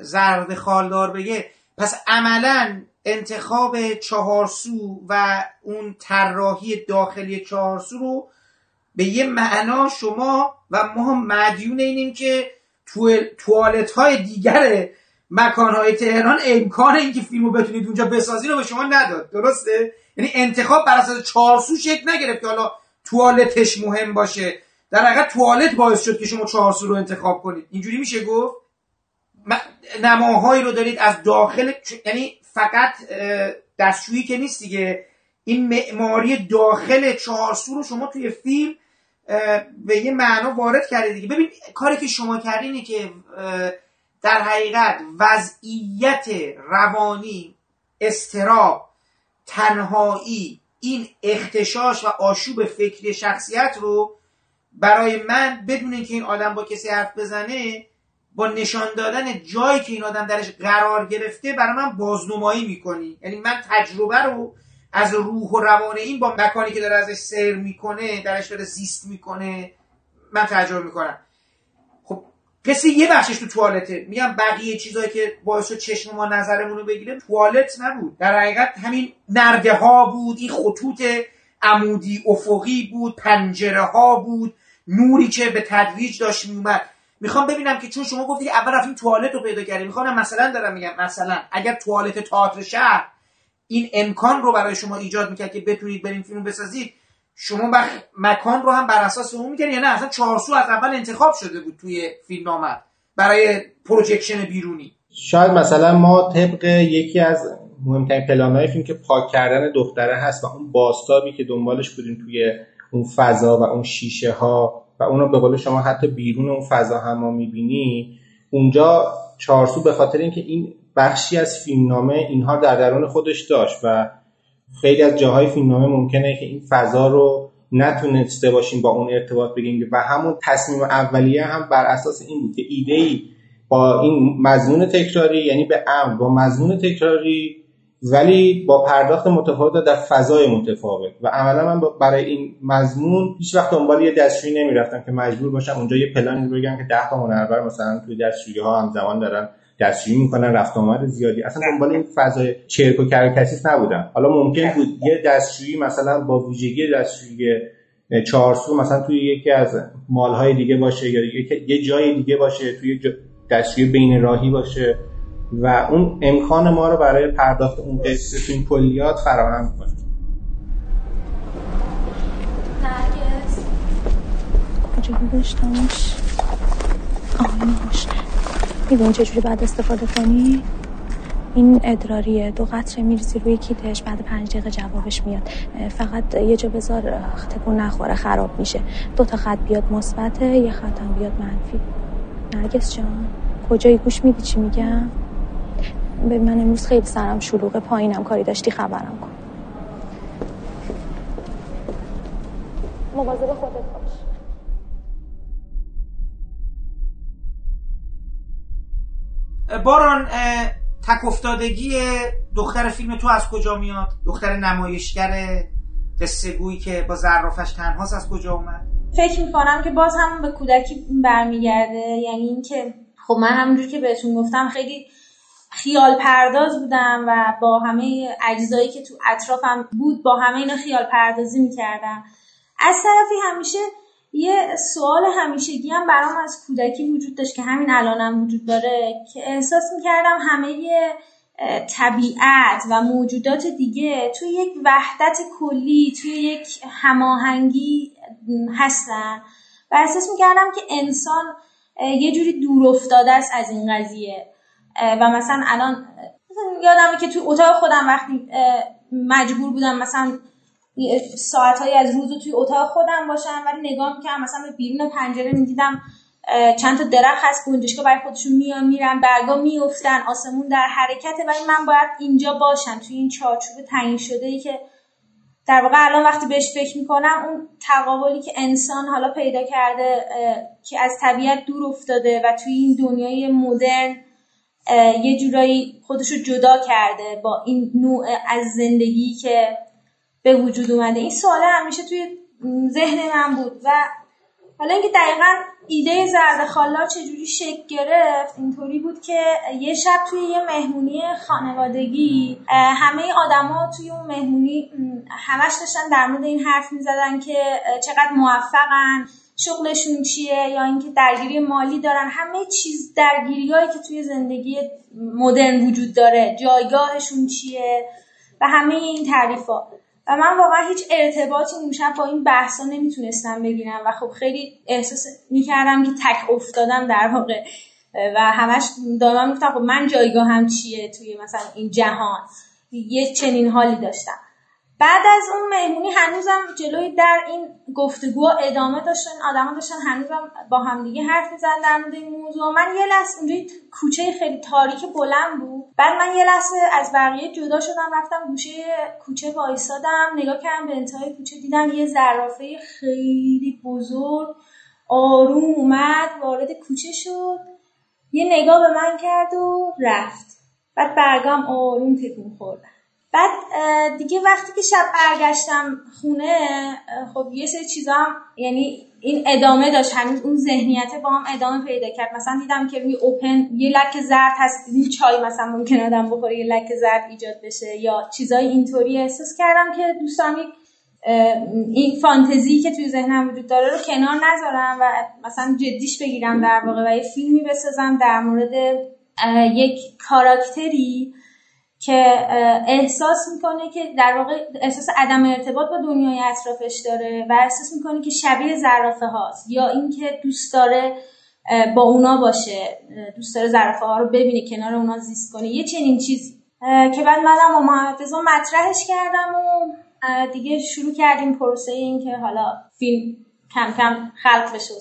زرد خالدار بگه پس عملا انتخاب چهارسو و اون طراحی داخلی چهارسو رو به یه معنا شما و ما مدیون اینیم که توالت های دیگر مکان های تهران امکان اینکه فیلمو بتونید اونجا بسازین رو به شما نداد. درسته؟ یعنی انتخاب بر اساس چهارسو شکل نگرفت که حالا توالتش مهم باشه. در حقیقت توالت باعث شد که شما چهارسو رو انتخاب کنید. اینجوری میشه گفت؟ نماهایی رو دارید از داخل یعنی فقط دستشویی که نیست دیگه. این معماری داخل چهارسو رو شما توی فیلم به یه معنا وارد کردید دیگه. ببین کاری که شما کردینه که در حقیقت وضعیت روانی استراب تنهایی این اختشاش و آشوب فکری شخصیت رو برای من بدون اینکه این آدم با کسی حرف بزنه با نشان دادن جایی که این آدم درش قرار گرفته برای من بازنمایی می‌کنی. یعنی من تجربه رو از روح و روان این با مکانی که داره ازش سیر می‌کنه درش داره زیست می‌کنه من تجربه می‌کنم. خب کسی یه بخشش تو توالته. میگم بقیه چیزایی که باعث چشم ما نظرمون رو بگیره توالت نبود. در حقیقت همین نرده ها بود این خطوط عمودی افقی بود پنجره ها بود نوری که به تدریج داشت میومد می‌خوام ببینم که چون شما گفتی اول رفتیم توالت رو پیدا کردیم. می‌خوام مثلا دارم میگم مثلا اگر توالت تئاتر شهر این امکان رو برای شما ایجاد می‌کرد که بتونید بریم فیلم بسازید شما بخ... مکان رو هم بر اساس اون می‌کردید یا نه اصلا چهارسو از اول انتخاب شده بود توی فیلم آمد برای پروژکشن بیرونی. شاید مثلا ما طبق یکی از مهمترین پلانهای فیلم که پاک کردن دختره هست و اون باستابی که دنبالش بودیم توی اون فضا و اون شیشه ها و اونو به قول شما حتی بیرون اون فضا هم ما می‌بینی اونجا چارسو به خاطر اینکه این بخشی از فیلمنامه اینها در درون خودش داشت و خیلی از جاهای فیلمنامه ممکنه که این فضا رو نتونسته باشیم با اون ارتباط بگیریم و همون تصمیم اولیه هم بر اساس این بود که ایده ای با این مضمون تکراری یعنی به امر با مضمون تکراری ولی با پرداخت متفاوت در فضای متفاوت. و عملا من برای این مضمون هیچ وقت دنبال یه دستشویی نمی‌رفتم که مجبور باشم اونجا یه پلانی بگم که 10 تا هنربر مثلا توی دستشویی ها هم زمان دارن دستشویی می‌کنن رفت آمد زیادی. اصلا دنبال این فضای چرک و کرکسیس نبودم. حالا ممکن بود یه دستشویی مثلا با ویژگی دستشویی چهارسو مثلا توی یکی از مالهای دیگه باشه یا یه جای دیگه باشه توی دستشویی بین راهی باشه. و اون امکان ما رو برای پرداخت اون قصه تو این کلیات فراهم کنه کجا گذاشتمش؟ آهنش می‌دونی چجوری بعد استفاده کنی؟ این ادراریه. دو قطره میریزی روی کیتش بعد پنج دقیقه جوابش میاد. فقط یه جا بذار تکون نخوره خراب میشه. دو تا خط بیاد مثبته یه خط هم بیاد منفی. نرگس جان کجایی گوش میدی؟ چی میگم؟ به من امروز خیلی سرم شلوغه پایینم کاری داشتی خبرم کن. مواظب خودت باش. باران تک افتادگی دختر فیلم تو از کجا میاد؟ دختر نمایشگر قصه گویی که با ظرافش تنهاست از کجا اومد؟ فکر می‌کنم که باز هم به کودکی برمیگرده. یعنی اینکه خب من همونجور که بهتون گفتم خیلی خیال پرداز بودم و با همه اجزایی که تو اطرافم بود با همه اینا خیال پردازی می‌کردم. از طرفی همیشه یه سوال همیشگی هم برام از کودکی وجود داشت که همین الانم وجود داره که احساس می‌کردم همه طبیعت و موجودات دیگه توی یک وحدت کلی توی یک هماهنگی هستن. و احساس می‌کردم که انسان یه جوری دور افتاده است از این قضیه. و مثلا الان یادمه که توی اتاق خودم وقتی مجبور بودم مثلا ساعتهایی از روز توی اتاق خودم باشم ولی نگاه می‌کنم مثلا به بیرون پنجره می‌دیدم چند تا درخت هست گنجشکا برای خودشون میان میرن برگا میفتن آسمون در حرکته ولی من باید اینجا باشم توی این چارچوب تعیین شده ای که در واقع الان وقتی بهش فکر می‌کنم اون تقابلی که انسان حالا پیدا کرده که از طبیعت دور افتاده و توی این دنیای مدرن یه جورایی خودشو جدا کرده با این نوع از زندگی که به وجود اومده. این سوال همیشه توی ذهن من بود و حالا اینکه دقیقا ایده زرد خالا چجوری شکل گرفت اینطوری بود که یه شب توی یه مهمونی خانوادگی همه آدما توی اون مهمونی همش داشتن در مورد این حرف می‌زدن که چقدر موفقن شغلشون چیه یا اینکه درگیری مالی دارن. همه چیز درگیریهایی که توی زندگی مدرن وجود داره جایگاهشون چیه و همه این تعریفا و من واقعا هیچ ارتباطی اون شب با این بحثا نمی‌تونستم بگیرم و خب خیلی احساس می‌کردم که تک افتادم در واقع. و همش دائما می‌گفتم خب من جایگاهم چیه توی مثلا این جهان؟ یه چنین حالی داشتم. بعد از اون مهمونی هنوزم جلوی در این گفتگو ادامه داشتن آدما داشتن هنوزم با همدیگه حرف می‌زدن در مورد این موضوع. من یه لحظه اونجا کوچه خیلی تاریک بلند بود. بعد من یه لحظه از بقیه جدا شدم رفتم گوشه کوچه وایسادم نگاه کردم به انتهای کوچه دیدم یه زرافه خیلی بزرگ آروم اومد وارد کوچه شد. یه نگاه به من کرد و رفت. بعد برگام آروم تکون خوردم. بعد دیگه وقتی که شب برگشتم خونه خب یه سری چیزا یعنی این ادامه داشت. هنوز اون ذهنیت با هم ادامه پیدا کرد. مثلا دیدم که روی اوپن یه لک زرد هست. این چای مثلا ممکن آدم بخوره یه لک زرد ایجاد بشه یا چیزای اینطوری احساس کردم که دوستان این فانتزی که توی ذهنم وجود داره رو کنار نذارم و مثلا جدیش بگیرم در واقع و یه فیلمی بسازم در مورد یک کاراکتری که احساس می‌کنه که در واقع احساس عدم ارتباط با دنیای اطرافش داره و احساس می‌کنه که شبیه زرافه هاست یا اینکه دوست داره با اونا باشه دوست داره زرافه ها رو ببینه کنار اونا زیست کنه. یه چنین چیزی. که بعد منم با محمد مطرحش کردم و دیگه شروع کردیم پروسه این که حالا فیلم کم کم خلق بشه.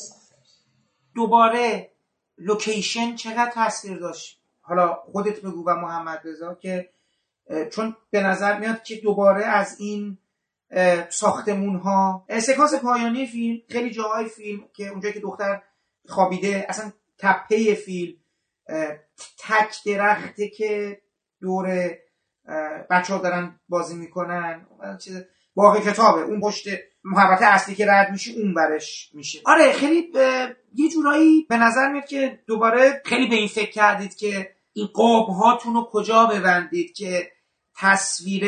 دوباره لوکیشن چقدر تاثیر داشت؟ حالا خودت بگو و محمد رضا که چون به نظر میاد که دوباره از این ساختمون ها سکانس پایانی فیلم خیلی جاهای فیلم که اونجایی که دختر خوابیده اصلا تپه فیلم تک درخته که دور بچه ها دارن بازی می‌کنن باقی کتابه. اون پشت محبت اصلی که رد میشه اون برش میشه. آره خیلی یه جورایی به نظر میاد که دوباره خیلی به این فکر کردید که این قاب هاتون رو کجا ببندید که تصویر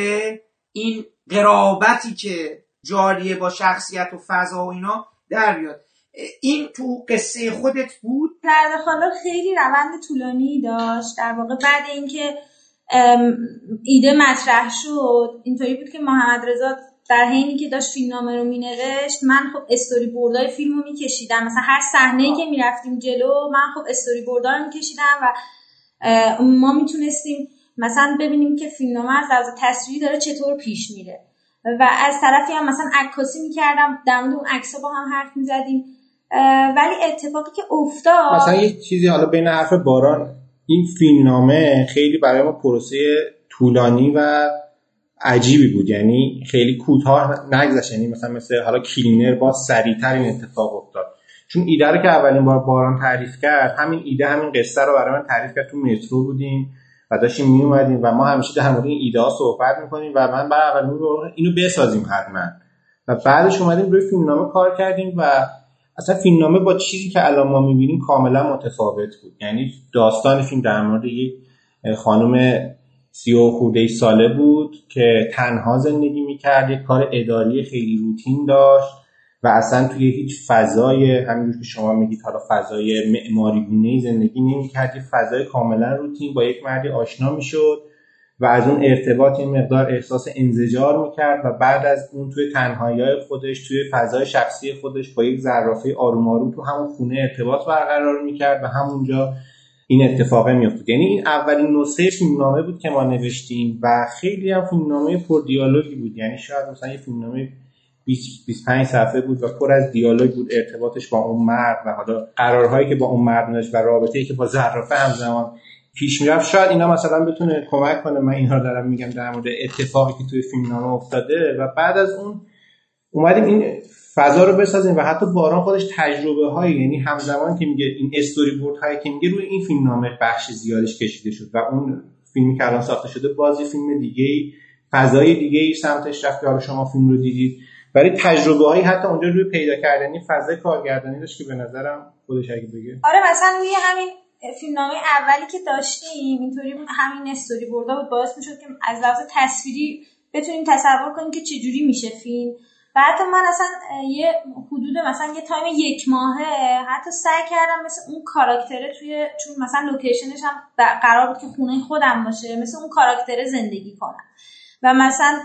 این قرابتی که جاریه با شخصیت و فضا و اینا در بیاد؟ این تو قصه خودت بود؟ پرده خیلی روند طولانی داشت. در واقع بعد اینکه ایده مطرح شد اینطوری بود که محمد رضا در حینی که داشت فیلمنامه رو مینوشت من خب استوری بوردای فیلم رو میکشیدم. مثلا هر صحنه که می‌رفتیم جلو من خب استوری بوردا رو میکشیدم و ما می‌تونستیم مثلا ببینیم که فیلمنامه از تصویری داره چطور پیش میره. و از طرفی هم مثلا عکاسی می‌کردم در مورد اون عکس‌ها با هم حرف می‌زدیم. ولی اتفاقی که افتاد مثلا یه چیزی حالا بین حرف باران این فیلمنامه خیلی برای ما پروسه طولانی و عجیبی بود. یعنی خیلی کوتاه نگذشت. یعنی مثلا مثل حالا کلینر با سریعتر این اتفاق افتاد. چون ایده رو که اولین بار باران تعریف کرد همین ایده همین قصه رو برای من تعریف کرد تو مترو بودیم و داشتیم می اومدیم و ما همیشه در مورد این ایده ها صحبت می‌کنیم و من برای اولین بار اینو بسازیم حتما. و بعدش اومدیم روی فیلمنامه کار کردیم و اصلا فیلمنامه با چیزی که الان ما می‌بینیم کاملا متفاوت بود. یعنی داستان فیلم در مورد یک خانم سی و خورده ساله بود که تنها زندگی می‌کرد یک کار اداری خیلی روتین داشت. و اصلا توی هیچ فضای همینجور که شما میگید حالا فضای معماری گونه زندگی نمی‌کرد یه فضای کاملا روتین با یک مردی آشنا می‌شد و از اون ارتباط این مقدار احساس انزجار می‌کرد و بعد از اون توی تنهایی خودش توی فضای شخصی خودش با یک زرافه آروم آروم تو همون خونه ارتباط برقرار می‌کرد و همونجا این اتفاق میافتاد. یعنی این اولین نسخه فیلمنامه بود که ما نوشتیم و خیلی هم فیلمنامه پر دیالوگی بود. یعنی شاید مثلا یه فیلمنامه 20 25 صفحه بود و پر از دیالوگ بود ارتباطش با اون مرد و حالا قرارهایی که با اون مرد داشت و رابطه‌ای که با زرافه همزمان پیش می‌رفت. شاید اینا مثلا بتونه کمک کنه. من اینها دارم میگم در مورد اتفاقی که توی فیلم نامه افتاده و بعد از اون اومدیم این فضا رو بسازیم و حتی باران خودش تجربه هایی یعنی همزمان که میگه این استوری بورد هایی که میگه روی این فیلم نامه بخش زیادش کشیده شد و اون فیلمی که الان ساخته شده بازی فیلم دیگه ای فضای دیگه ای سمتش رفت حالا شما فیلم رو دیدید. برای تجربه هایی حتی اونجا روی پیدا کردنی فضای کارگردانی داشت که به نظرم خودش اگه بگه. آره مثلا روی همین فیلمنامه اولی که داشتیم اینطوری همین استوری بوردا بود باعث می‌شد که از لحاظ تصویری بتونیم تصور کنیم که چجوری میشه فیلم. و حتی من اصلا یه حدود مثلا یه time یک ماهه حتی سعی کردم مثل اون کاراکتره توی چون مثلا لوکیشنش هم قرار بود که خونه خودم باشه مثل اون کاراکتره زندگی کنم. و مثلا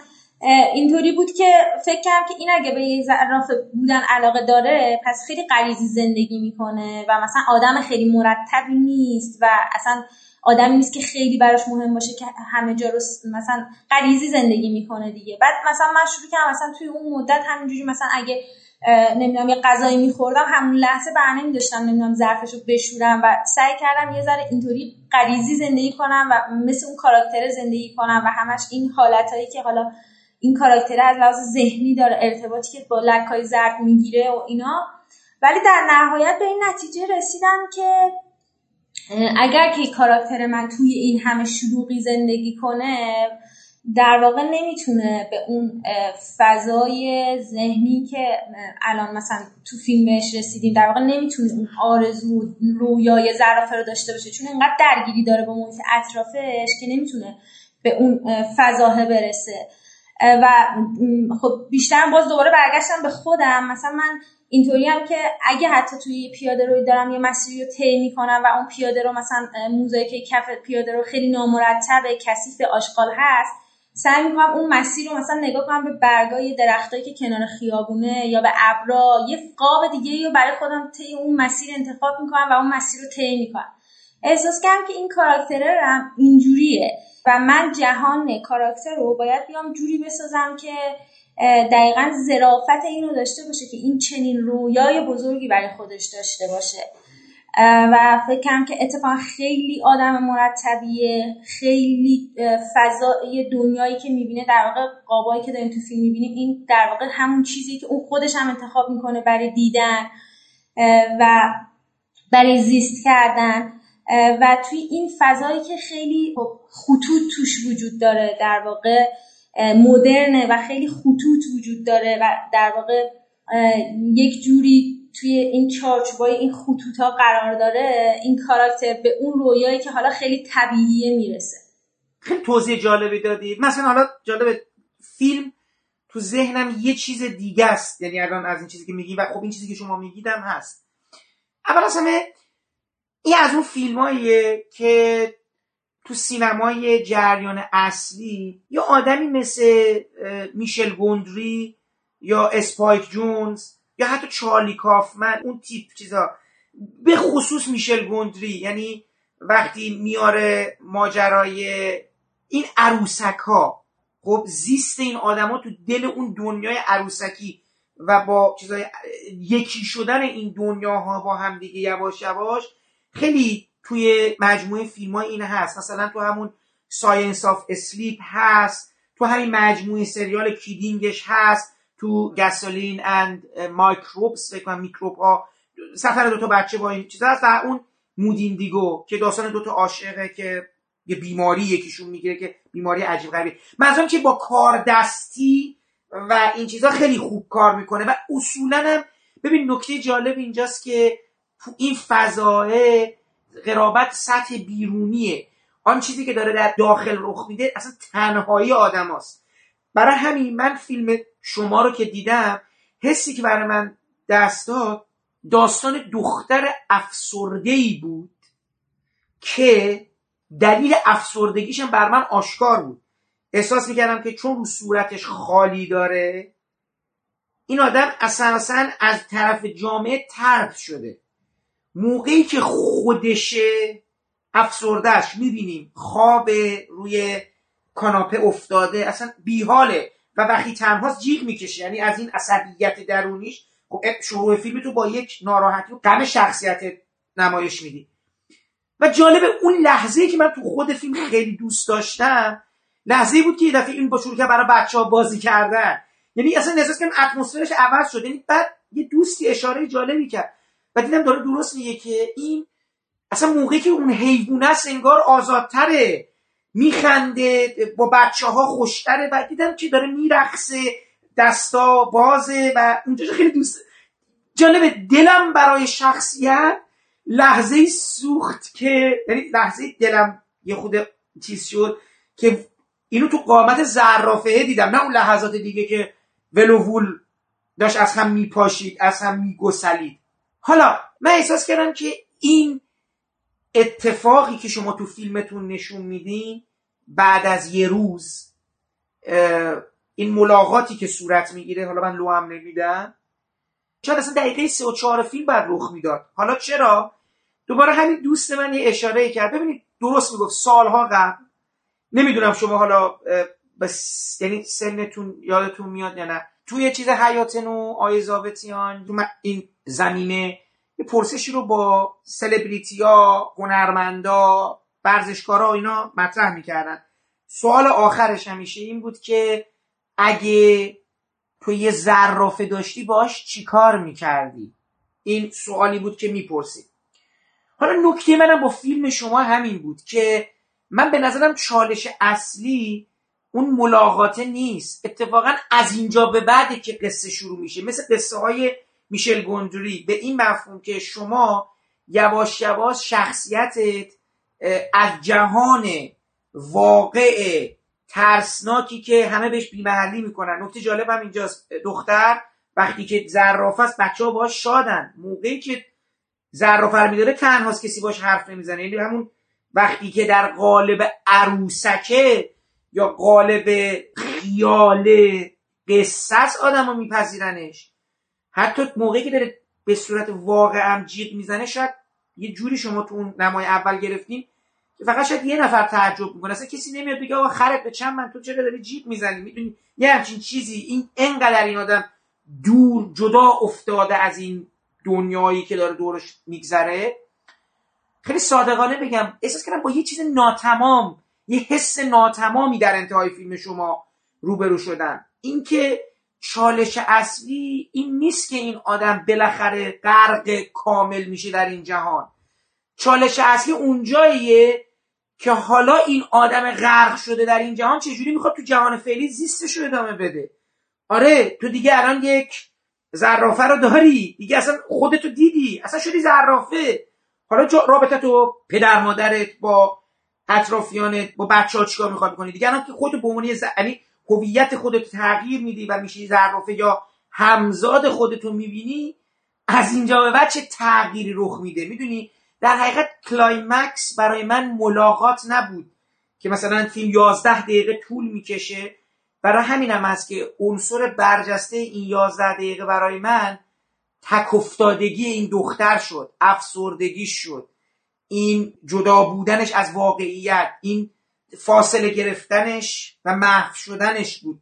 اینطوری بود که فکر کردم که این اگه به یه زرافه بودن علاقه داره پس خیلی غریزی زندگی می‌کنه و مثلا آدم خیلی مرتبی نیست و اصلا آدمی نیست که خیلی براش مهم باشه که همه جا رو مثلا غریزی زندگی می‌کنه دیگه. بعد مثلا من شروع کردم مثلا توی اون مدت همینجوری مثلا اگه نمی‌دونم یه غذایی میخوردم همون لحظه برنامه داشتم نمی‌دونم ظرفش رو بشورم و سعی کردم یه ذره اینطوری غریزی زندگی کنم و مثل اون کاراکتر زندگی کنم و همش این حالتهایی که حالا این کاراکتر از لحاظ ذهنی داره ارتباطی که با لکای زرد می‌گیره و اینا. ولی در نهایت به این نتیجه رسیدم که اگر که کاراکتر من توی این همه شلوغی زندگی کنه در واقع نمی‌تونه به اون فضای ذهنی که الان مثلا تو فیلمش رسیدیم در واقع نمی‌تونه اون آرزو رویای زرافه رو داشته باشه. چون اینقدر درگیری داره با محیط اطرافش که نمی‌تونه به اون فضاه برسه. و خب بیشتر باز دوباره برگشتم به خودم. مثلا من اینطوری هم که اگه حتی توی پیاده روی دارم یه مسیری رو طی می‌کنم و اون پیاده رو مثلا که کف پیاده رو خیلی نامرتب کثیف آشغال هست سعی می‌کنم اون مسیر رو مثلا نگاه کنم به برگای درختایی که کنار خیابونه یا به ابرا یه قاب دیگه رو برای خودم طی اون مسیر انتخاب می‌کنم و اون مسیر رو طی می‌کنم. احساس کردم که این کاراکتره اینجوریه. و من جهان کاراکتر رو باید بیام جوری بسازم که دقیقا زرافت اینو داشته باشه که این چنین رویای بزرگی برای خودش داشته باشه. و فکر کنم که اتفاقا خیلی آدم مرتبیه خیلی فضای دنیایی که می‌بینه در واقع قابایی که داریم تو فیلم می‌بینیم این در واقع همون چیزی که اون خودش هم انتخاب می‌کنه برای دیدن و برای زیست کردن. و توی این فضایی که خیلی خب خطوط توش وجود داره در واقع مدرنه و خیلی خطوط وجود داره و در واقع یک جوری توی این چارچوبای این خطوط ها قرار داره این کاراکتر به اون رویایی که حالا خیلی طبیعیه می‌رسه. خیلی توضیح جالبی دادید مثلا حالا جالب فیلم تو ذهنم یه چیز دیگه است. یعنی الان از این چیزی که میگی و خب این چیزی که شما میگیدم هست. اول از همه این از اون فیلماییه که تو سینمای جریان اصلی یا آدمی مثل میشل گوندری یا اسپایک جونز یا حتی چارلی کافمن اون تیپ چیزا. به خصوص میشل گوندری. یعنی وقتی میاره ماجرای این عروسک ها خب زیست این آدما تو دل اون دنیای عروسکی و با چیزای یکی شدن این دنیاها با هم دیگه یواش یواش خیلی توی مجموعه فیلم های این هست. مثلا تو همون Science of Sleep هست تو همین مجموعه سریال Kidding ش هست تو Gasoline and Microbes فکر کنم میکروب ها سفر دوتا بچه با این چیز هست و اون Mood Indigo که داستان دوتا عاشقه که یه بیماری یکیشون می‌گیره که بیماری عجیب غریبی منظورم که با کار دستی و این چیزها خیلی خوب کار می‌کنه و اصولا هم ببین نکته جالب اینجاست که این فضاه قرابت سطح بیرونیه. آن چیزی که داره در داخل رخ میده اصلا تنهایی آدم هست. برای همین من فیلم شما رو که دیدم حسی که برای من دست داد داستان دختر افسرده ای بود که دلیل افسردگیش هم بر من آشکار بود. احساس می‌کردم که چون رو صورتش خالی داره این آدم اساسا از طرف جامعه ترد شده. موقعی که خودشه افسردهش می‌بینیم. خواب روی کاناپه افتاده اصلا بیحاله و وقتی تنهاست جیغ می‌کشه. یعنی از این عصبیت درونیش خب شروع فیلم تو با یک ناراحتی و غم شخصیت نمایش میدی. و جالب اون لحظه که من تو خود فیلم خیلی دوست داشتم لحظه بود که یه دفعه این با شروع برای بچه ها بازی کردن. یعنی اصلا احساس کردم اتمسفرش عوض شد. یعنی بعد یه دوستی اشاره جالبی کرد. و دیدم داره درست میگه که این اصلا موقعی که اون حیوان است انگار آزادتره. میخنده با بچه ها خوشتره و دیدم که داره میرقصه دستا بازه و اونجا خیلی دوست جالب دلم برای شخصیت لحظه سوخت که یعنی لحظه دلم یه خود چیز شد که اینو تو قامت زرافه دیدم. نه اون لحظات دیگه که ولوول داشت از هم میپاشید از هم میگسلید. حالا من احساس کردم که این اتفاقی که شما تو فیلمتون نشون میدین بعد از یه روز این ملاقاتی که صورت می‌گیره حالا من لو هم نمیدم شاید اصلا دقیقه سه و چهار فیلم بعد رخ می‌داد. حالا چرا؟ دوباره همین دوست من یه اشاره کرد. ببینید درست می‌گفت سالها قبل. نمی‌دونم شما حالا بس یعنی سنتون یادتون میاد یا نه. توی چیز حیاتنو آی زابتیان این زمینه یه پرسشی رو با سلبریتیا هنرمندا ورزشکارا اینا مطرح می‌کردن. سوال آخرش همیشه این بود که اگه تو یه زرافه داشتی باش چیکار می‌کردی؟ این سوالی بود که می‌پرسید. حالا نکته منم با فیلم شما همین بود که من به نظرم چالش اصلی اون ملاقاته نیست. اتفاقا از اینجا به بعد که قصه شروع میشه مثل قصه های میشل گندری به این مفهوم که شما یواش یواش شخصیتت از جهان واقع ترسناکی که همه بهش بیمحلی می‌کنن. نکته جالب هم اینجاست دختر وقتی که زرافه است بچه ها باش شادن. موقعی که زرافه میداره تنهاست کسی باش حرف نمی‌زنه. یعنی همون وقتی که در قالب عروسکه یا قالب خیال قصص آدم رو میپذیرنش. حتی موقعی که داره به صورت واقع هم جیغ می‌زنه شاید یه جوری شما تو اون نمای اول گرفتیم که فقط شاید یه نفر تعجب می‌کنه. اصلا کسی نمیاد بگه آقا خرت به چند من؟ تو چرا داری جیغ می‌زنی؟ می‌دونی؟ یه همچین چیزی. این انقدر این آدم دور جدا افتاده از این دنیایی که داره دورش میگذره. خیلی صادقانه بگم احساس کردم با یه چیز ناتمام یه حس ناتمامی در انتهای فیلم شما روبرو شدن. اینکه چالش اصلی این نیست که این آدم بالاخره غرق کامل میشه در این جهان. چالش اصلی اونجاییه که حالا این آدم غرق شده در این جهان چجوری می‌خواد تو جهان فعلی زیستش رو ادامه بده؟ آره تو دیگه الان یک زرافه رو داری. دیگه اصلا خودتو دیدی. اصلا شدی زرافه. حالا رابطه تو پدر مادرت با اطرافیانت با بچه ها چیکار می‌خواد بکنی؟ دیگه الان که خودتو به عنوان یعنی هویت خودت تغییر میدی و میشی زرافه یا همزاد خودتو می‌بینی از اینجا به بعد چه تغییری رخ میده؟ می‌دونی؟ در حقیقت کلایمکس برای من ملاقات نبود که مثلا فیلم 11 دقیقه طول می‌کشه. برای همینم هست که عنصر برجسته این 11 دقیقه برای من تک افتادگی این دختر شد افسردگی شد. این جدا بودنش از واقعیت این فاصله گرفتنش و محو شدنش بود.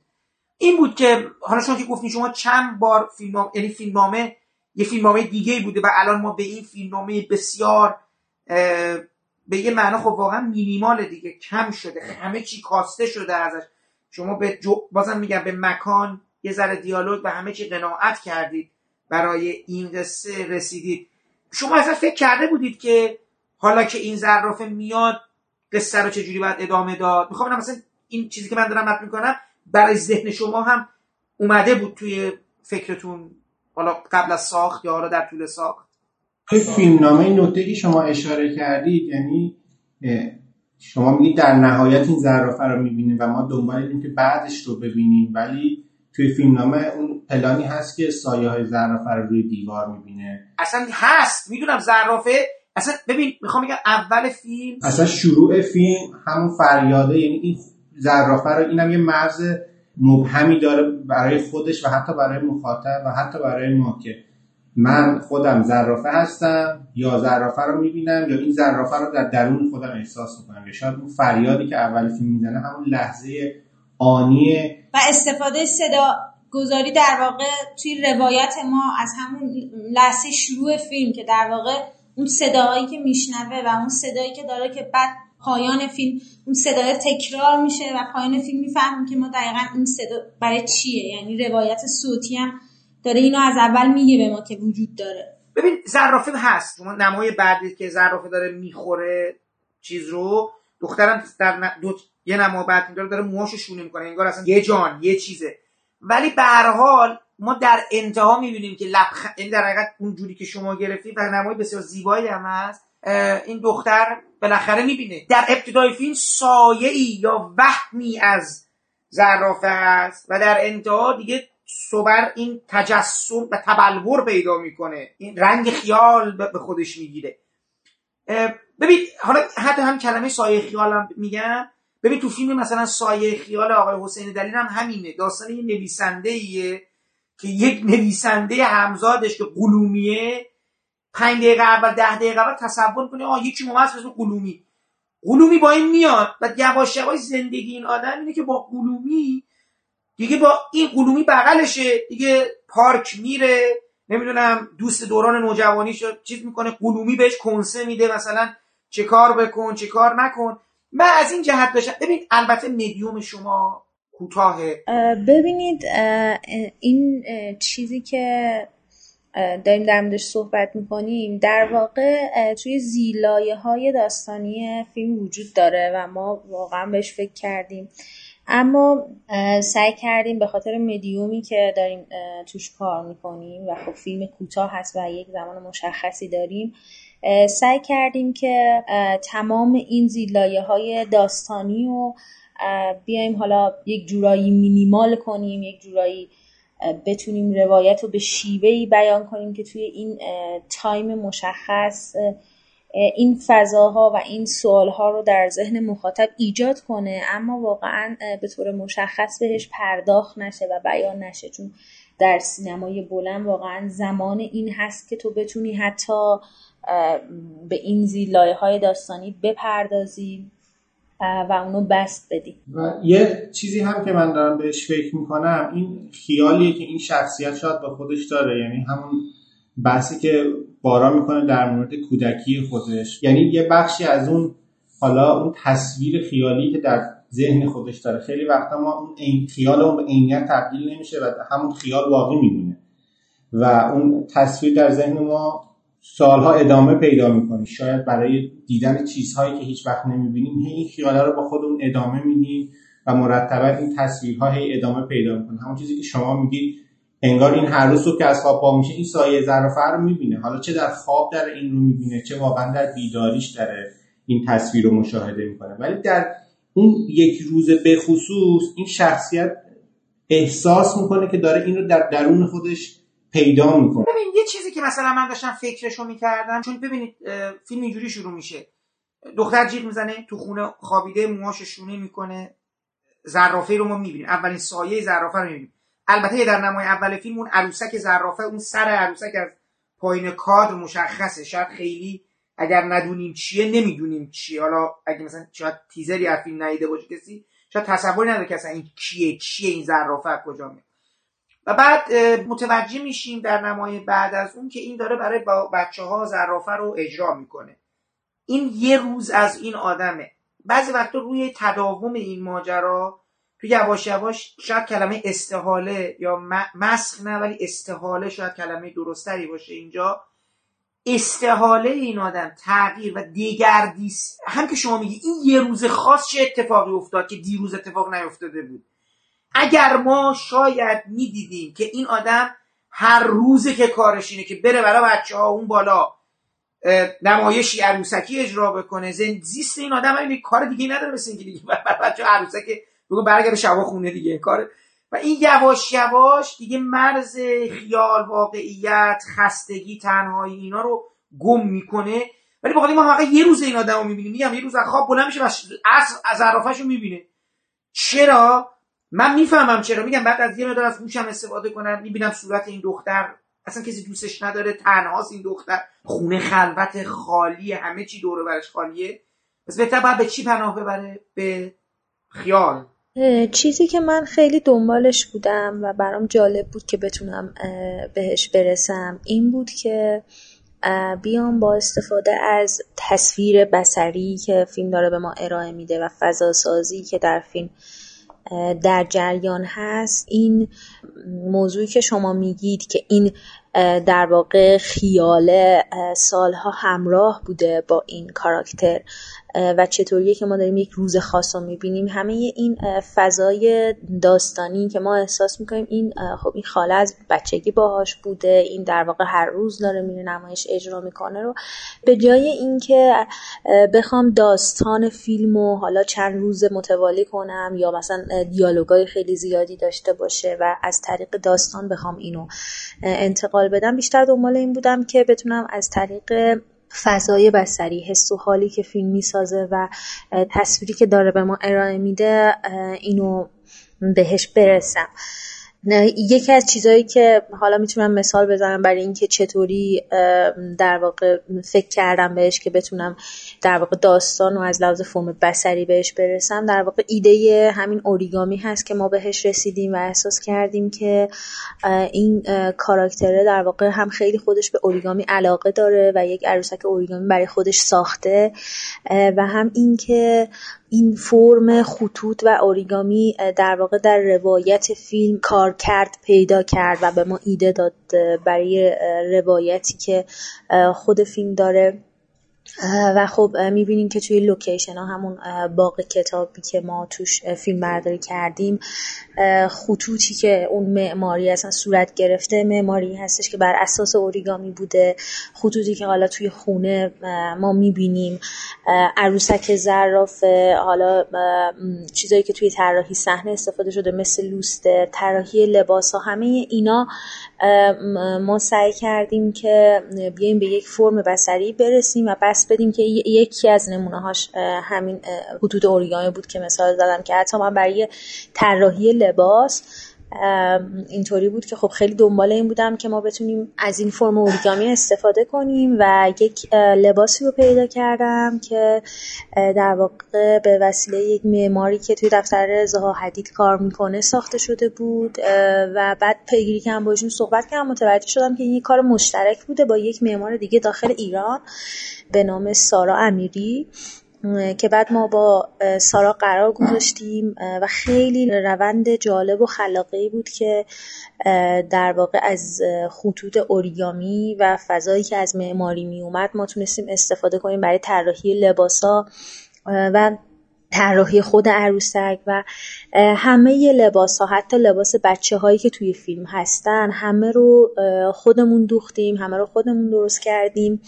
این بود که حالا شما که گفتین شما چند بار فیلم یعنی فیلمنامه یه فیلمنامه دیگه بوده و الان ما به این فیلمنامه بسیار به یه معنا خب واقعا مینیمال دیگه کم شده همه چی کاسته شده ازش. شما به بازم میگم به مکان یه ذره دیالوگ و همه چی قناعت کردید برای این قصه رسیدید. شما اصلا فکر کرده بودید که حالا که این ظرافه میاد قصه رو چجوری باید ادامه داد؟ می‌خوام مثلا این چیزی که من دارم مطرح می‌کنم برای ذهن شما هم اومده بود توی فکرتون حالا قبل از ساخت یا حالا در طول ساخت؟ توی فیلمنامه نکته که شما اشاره کردید یعنی شما میگید در نهایت این ظرافه رو می‌بینیم و ما دنبال اینیم که بعدش رو ببینیم ولی توی فیلمنامه اون پلانی هست که سایه های زرافه رو روی دیوار می‌بینه. اصلا هست. می‌دونم زرافه اصلا ببین می‌خوام بگم اول فیلم اصلا شروع فیلم همون فریاده یعنی این زرافه رو اینم یه مرز مبهمی داره برای خودش و حتی برای مخاطب و حتی برای ما که من خودم زرافه هستم یا زرافه رو می‌بینم یا این زرافه رو در درون خودم احساس می‌کنم. یا شاید اون فریادی که اول فیلم می‌زنه همون لحظه آنیه و استفاده صدا گذاری در واقع توی روایت ما از همون لحظه شروع فیلم که در واقع اون صداهایی که میشنوه و اون صدایی که داره که بعد پایان فیلم اون صدای تکرار میشه و پایان فیلم می‌فهمیم که ما دقیقا اون صدا برای چیه. یعنی روایت صوتی هم داره اینو از اول میگه به ما که وجود داره. ببین زرافه هست. نمای بعدی که زرافه داره می‌خوره چیز رو دخترم در دو... یه نما بعد داره داره موهاشو شونه می‌کنه. انگار اصلا یه جان یه چیزه. ولی به هر حال ما در انتها می‌بینیم که لبخ... این یعنی در حقیقت اونجوری که شما گرفتید و نمای بسیار زیبایی هم هست این دختر بالاخره می‌بینه. در ابتدای فیلم سایه ای یا وهمی از زرافه هست و در انتها دیگه صبر این تجسم و تبلور پیدا می‌کنه. این رنگ خیال به خودش می‌گیره. ببین حالا حتی هم کلمه سایه خیال هم میگم. ببین تو فیلم مثلا سایه خیال آقای حسین دلیل هم همینه. داستان یه نویسنده ایه که یک نویسنده همزادش که قلومیه پنج دقیقه اول ده دقیقه اول تصور کنه آه یکی مومت اسم قلومی. قلومی با این میاد و یواش یواش زندگی این آدم اینه که با قلومی دیگه با این قلومی بغلشه دیگه پارک میره نمی‌دونم دوست دوران نوجوانی شد چیز می‌کنه قلومی بهش کنسه میده مثلا چه کار بکن چه کار نکن. من از این جهت داشتم. ببین البته مدیوم شما کوتاه. ببینید این چیزی که داریم در موردش صحبت می‌کنیم در واقع توی زیلایه های داستانی فیلم وجود داره و ما واقعا بهش فکر کردیم. اما سعی کردیم به خاطر مدیومی که داریم توش کار می‌کنیم و خب فیلم کوتاه هست و یک زمان مشخصی داریم سعی کردیم که تمام این زیلایه های داستانی رو بیایم حالا یک جورایی مینیمال کنیم یک جورایی بتونیم روایت رو به شیوهی بیان کنیم که توی این تایم مشخص این فضاها و این سوالها رو در ذهن مخاطب ایجاد کنه. اما واقعا به طور مشخص بهش پرداخت نشه و بیان نشه. چون در سینمای بلند واقعا زمان این هست که تو بتونی حتی به این زیلایه های داستانی بپردازی. و اونو بست بدی. و یه چیزی هم که من دارم بهش فکر می‌کنم این خیالیه که این شخصیت شاید با خودش داره یعنی همون بحثی که بارا می‌کنه در مورد کودکی خودش. یعنی یه بخشی از اون حالا اون تصویر خیالی که در ذهن خودش داره. خیلی وقتا ما اون این خیال اون به عینیت تبدیل نمیشه و همون خیال واقعی میمونه. و اون تصویر در ذهن ما سالها ادامه پیدا می‌کنه. شاید برای دیدن چیزهایی که هیچ وقت نمی‌بینیم این خیاله رو با خودمون ادامه میدیم و مرتبا این تصویرها هی ادامه پیدا می‌کنه. همون چیزی که شما میگید انگار این هر روز که از خواب پا میشه این سایه ظرفه رو می‌بینه. حالا چه در خواب در این رو می‌بینه چه واقعا در بیداریش داره این تصویر رو مشاهده می‌کنه. ولی در اون یک روز به خصوص این شخصیت احساس می‌کنه که داره این رو در درون خودش پیدا می‌کنه. ببین یه چیزی که مثلا من داشتم فکرشو می‌کردم چون ببینید فیلم اینجوری شروع میشه. دختر جیغ می‌زنه تو خونه خوابیده موهاش شونه می‌کنه. زرافه رو ما می‌بینیم. اولین سایه زرافه رو می‌بینیم. البته در نمای اول فیلم اون عروسک زرافه اون سر عروسک از پایین کادر مشخصه. شاید خیلی اگر ندونیم چیه نمی‌دونیم چیه. حالا اگه مثلا شاید تیزری از فیلم ندیده باشه کسی شاید تصوری نداره که اصلا این کیه چیه این زرافه کجا میاد. و بعد متوجه میشیم در نمای بعد از اون که این داره برای بچه ها زرافه رو اجرا می‌کنه. این یه روز از این آدمه. بعضی وقتا روی تداوم این ماجرا تو یواش یواش شاید کلمه استحاله یا مسخ نه ولی استحاله شاید کلمه درستری باشه اینجا. استحاله این آدم تغییر و دیگردیس هم که شما میگی این یه روز خاص چه اتفاقی افتاد که دیروز اتفاق نیفتاده بود؟ اگر ما شاید می‌دیدیم که این آدم هر روزه که کارش اینه که بره برای بچه ها اون بالا نمایشی عروسکی اجرا بکنه زیست این آدم این کار دیگه نداره مثل اینکه دیگه برای بچه عروسک بگو برگرده شبا خونه دیگه کار. و این یواش یواش دیگه مرز خیال واقعیت خستگی تنهایی اینا رو گم می‌کنه. ولی بخاطر ما فقط یه روز این آدمو می‌بینیم میگم یه روز از خواب بلند میشه و از عرفش رو می‌بینه. چرا؟ من می‌فهمم چرا. میگم بعد از یه مدار از گوشم استفاده کنم می‌بینم صورت این دختر اصلا کسی دوستش نداره تنهاست این دختر خونه خلوت خالی همه چی دور برش خالیه. پس بهتر باید به چی پناه ببره؟ به خیال. چیزی که من خیلی دنبالش بودم و برام جالب بود که بتونم بهش برسم این بود که بیام با استفاده از تصویر بسری که فیلم داره به ما ارائه میده و فضا سازی که در فیلم در جریان هست این موضوعی که شما میگید که این در واقع خیاله سالها همراه بوده با این کاراکتر. و چطوریه که ما داریم یک روز خاص رو می‌بینیم. همه این فضای داستانی که ما احساس می‌کنیم این خب این خاله از بچگی باهاش بوده. این در واقع هر روز داره میره نمایش اجرا می‌کنه رو. به جای اینکه بخوام داستان فیلم و حالا چند روز متوالی کنم یا مثلا دیالوگای خیلی زیادی داشته باشه و از طریق داستان بخوام اینو انتقال بدم بیشتر دنبال این بودم که بتونم از طریق فضای بسری حس و حالی که فیلم می‌سازه و تصویری که داره به ما ارائه میده اینو بهش برسم. یکی از چیزهایی که حالا می‌تونم مثال بزنم برای اینکه چطوری در واقع فکر کردم بهش که بتونم در واقع داستان رو از لحاظ فرم بسری بهش برسم در واقع ایده همین اوریگامی هست که ما بهش رسیدیم و احساس کردیم که این کاراکتره در واقع هم خیلی خودش به اوریگامی علاقه داره و یک عروسک اوریگامی برای خودش ساخته و هم اینکه این فرم خطوط و اوریگامی در واقع در روایت فیلم کار کرد پیدا کرد و به ما ایده داد برای روایتی که خود فیلم داره. و خب می‌بینیم که توی لوکیشن ها همون باغ کتابی که ما توش فیلم برداری کردیم خطوطی که اون معماری اصلا صورت گرفته معماری هستش که بر اساس اوریگامی بوده خطوطی که حالا توی خونه ما می‌بینیم عروسک زراف حالا چیزایی که توی طراحی صحنه استفاده شده مثل لوسته طراحی لباس ها همه اینا ما سعی کردیم که بیایم به یک فرم بسری برسیم و بس بدیم که یکی از نمونه هاش همین خطوط اوریگامی بود که مثال زدم که حتی من برای طراحی لباس اینطوری بود که خب خیلی دنبال این بودم که ما بتونیم از این فرم اوریگامی استفاده کنیم و یک لباسی رو پیدا کردم که در واقع به وسیله یک معماری که توی دفتر زها حدید کار می‌کنه ساخته شده بود و بعد پیگیری کردم باشون صحبت کردم متوجه شدم که این یک کار مشترک بوده با یک معمار دیگه داخل ایران به نام سارا امیری. که بعد ما با سارا قرار گذاشتیم و خیلی روند جالب و خلاقی بود که در واقع از خطوط اوریگامی و فضایی که از معماری می اومد ما تونستیم استفاده کنیم برای طراحی لباسا و طراحی خود عروسک و همه لباس ها حتی لباس بچه هایی که توی فیلم هستن همه رو خودمون دوختیم همه رو خودمون درست کردیم.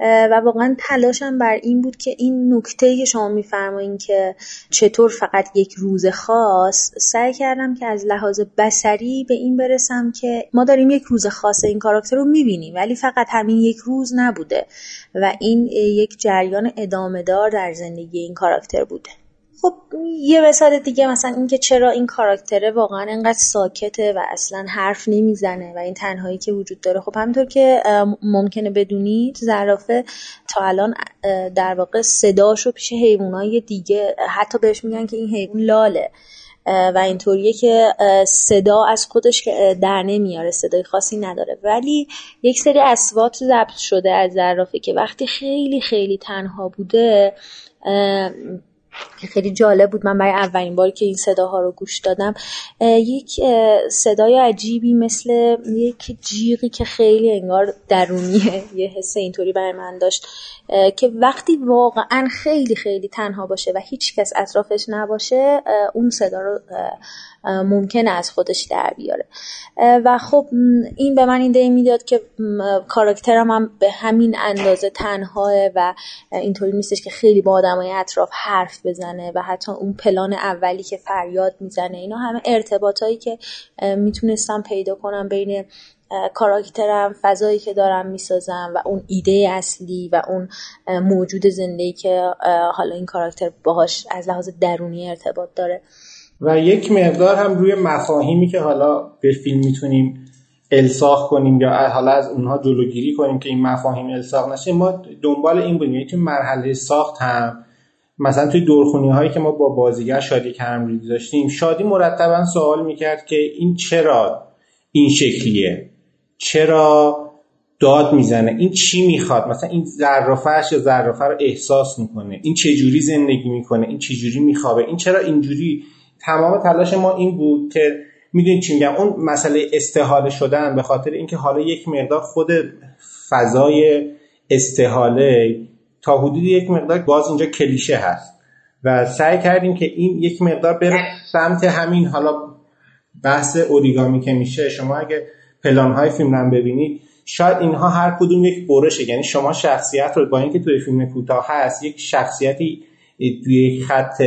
و واقعا تلاشم بر این بود که این نکته که شما میفرمایین که چطور فقط یک روز خاص سعی کردم که از لحاظ بسری به این برسم که ما داریم یک روز خاص این کاراکتر رو می‌بینیم ولی فقط همین یک روز نبوده و این یک جریان ادامه دار در زندگی این کاراکتر بوده. خب یه مثال دیگه مثلا اینکه چرا این کاراکتره واقعا انقدر ساکته و اصلا حرف نمی‌زنه و این تنهایی که وجود داره. خب همینطور که ممکنه بدونید زرافه تا الان در واقع صداشو پیش حیوانای دیگه حتی بهش میگن که این حیوان لاله. و اینطوریه که صدا از خودش در نمیاره صدای خاصی نداره. ولی یک سری اسوات ضبط شده از زرافه که وقتی خیلی خیلی تنها بوده که خیلی جالب بود. من برای اولین باری که این صداها رو گوش دادم. یک صدای عجیبی مثل یک جیغی که خیلی انگار درونیه. یه حس اینطوری برای من داشت. که وقتی واقعا خیلی خیلی تنها باشه و هیچ کس اطرافش نباشه اون صدا رو ممکنه از خودش در بیاره. و خب این به من ایده می‌داد که کاراکترم هم به همین اندازه تنهاه و اینطوری نیستش که خیلی با آدمای اطراف حرف بزنه و حتی اون پلان اولی که فریاد می‌زنه. اینا همه ارتباطایی که می‌تونستم پیدا کنم بین کاراکترم فضایی که دارم می‌سازم و اون ایده اصلی و اون موجود زندگی که حالا این کاراکتر باهاش از لحاظ درونی ارتباط داره. و یک مقدار هم روی مفاهیمی که حالا به فیلم می‌تونیم الساخ کنیم یا حالا از اونها جلوگیری کنیم که این مفاهیم الساخ نشه ما دنبال این بودیم. یعنی مرحله ساخت هم مثلا توی دورخونی هایی که ما با بازیگر شادی کرمریزی داشتیم شادی مرتبا سوال می‌کرد که این چرا این شکلیه؟ چرا داد می‌زنه؟ این چی می‌خواد؟ مثلا این ظرافهش یا ظرافه رو احساس می‌کنه. این چه جوری زندگی می‌کنه؟ این چه جوری میخوابه؟ این چرا اینجوری تمام تلاش ما این بود که می‌دونید چی میگم؟ اون مسئله استحاله شدن به خاطر اینکه حالا یک مقدار خود فضای استحاله تا حدود یک مقدار باز اینجا کلیشه هست و سعی کردیم که این یک مقدار بره سمت همین حالا بحث اوریگامی که میشه. شما اگه پلان های فیلم رو ببینید شاید اینها هر کدوم یک برشه. یعنی شما شخصیت رو با اینکه توی فیلم کوتاه هست یک شخصیتی توی یک خط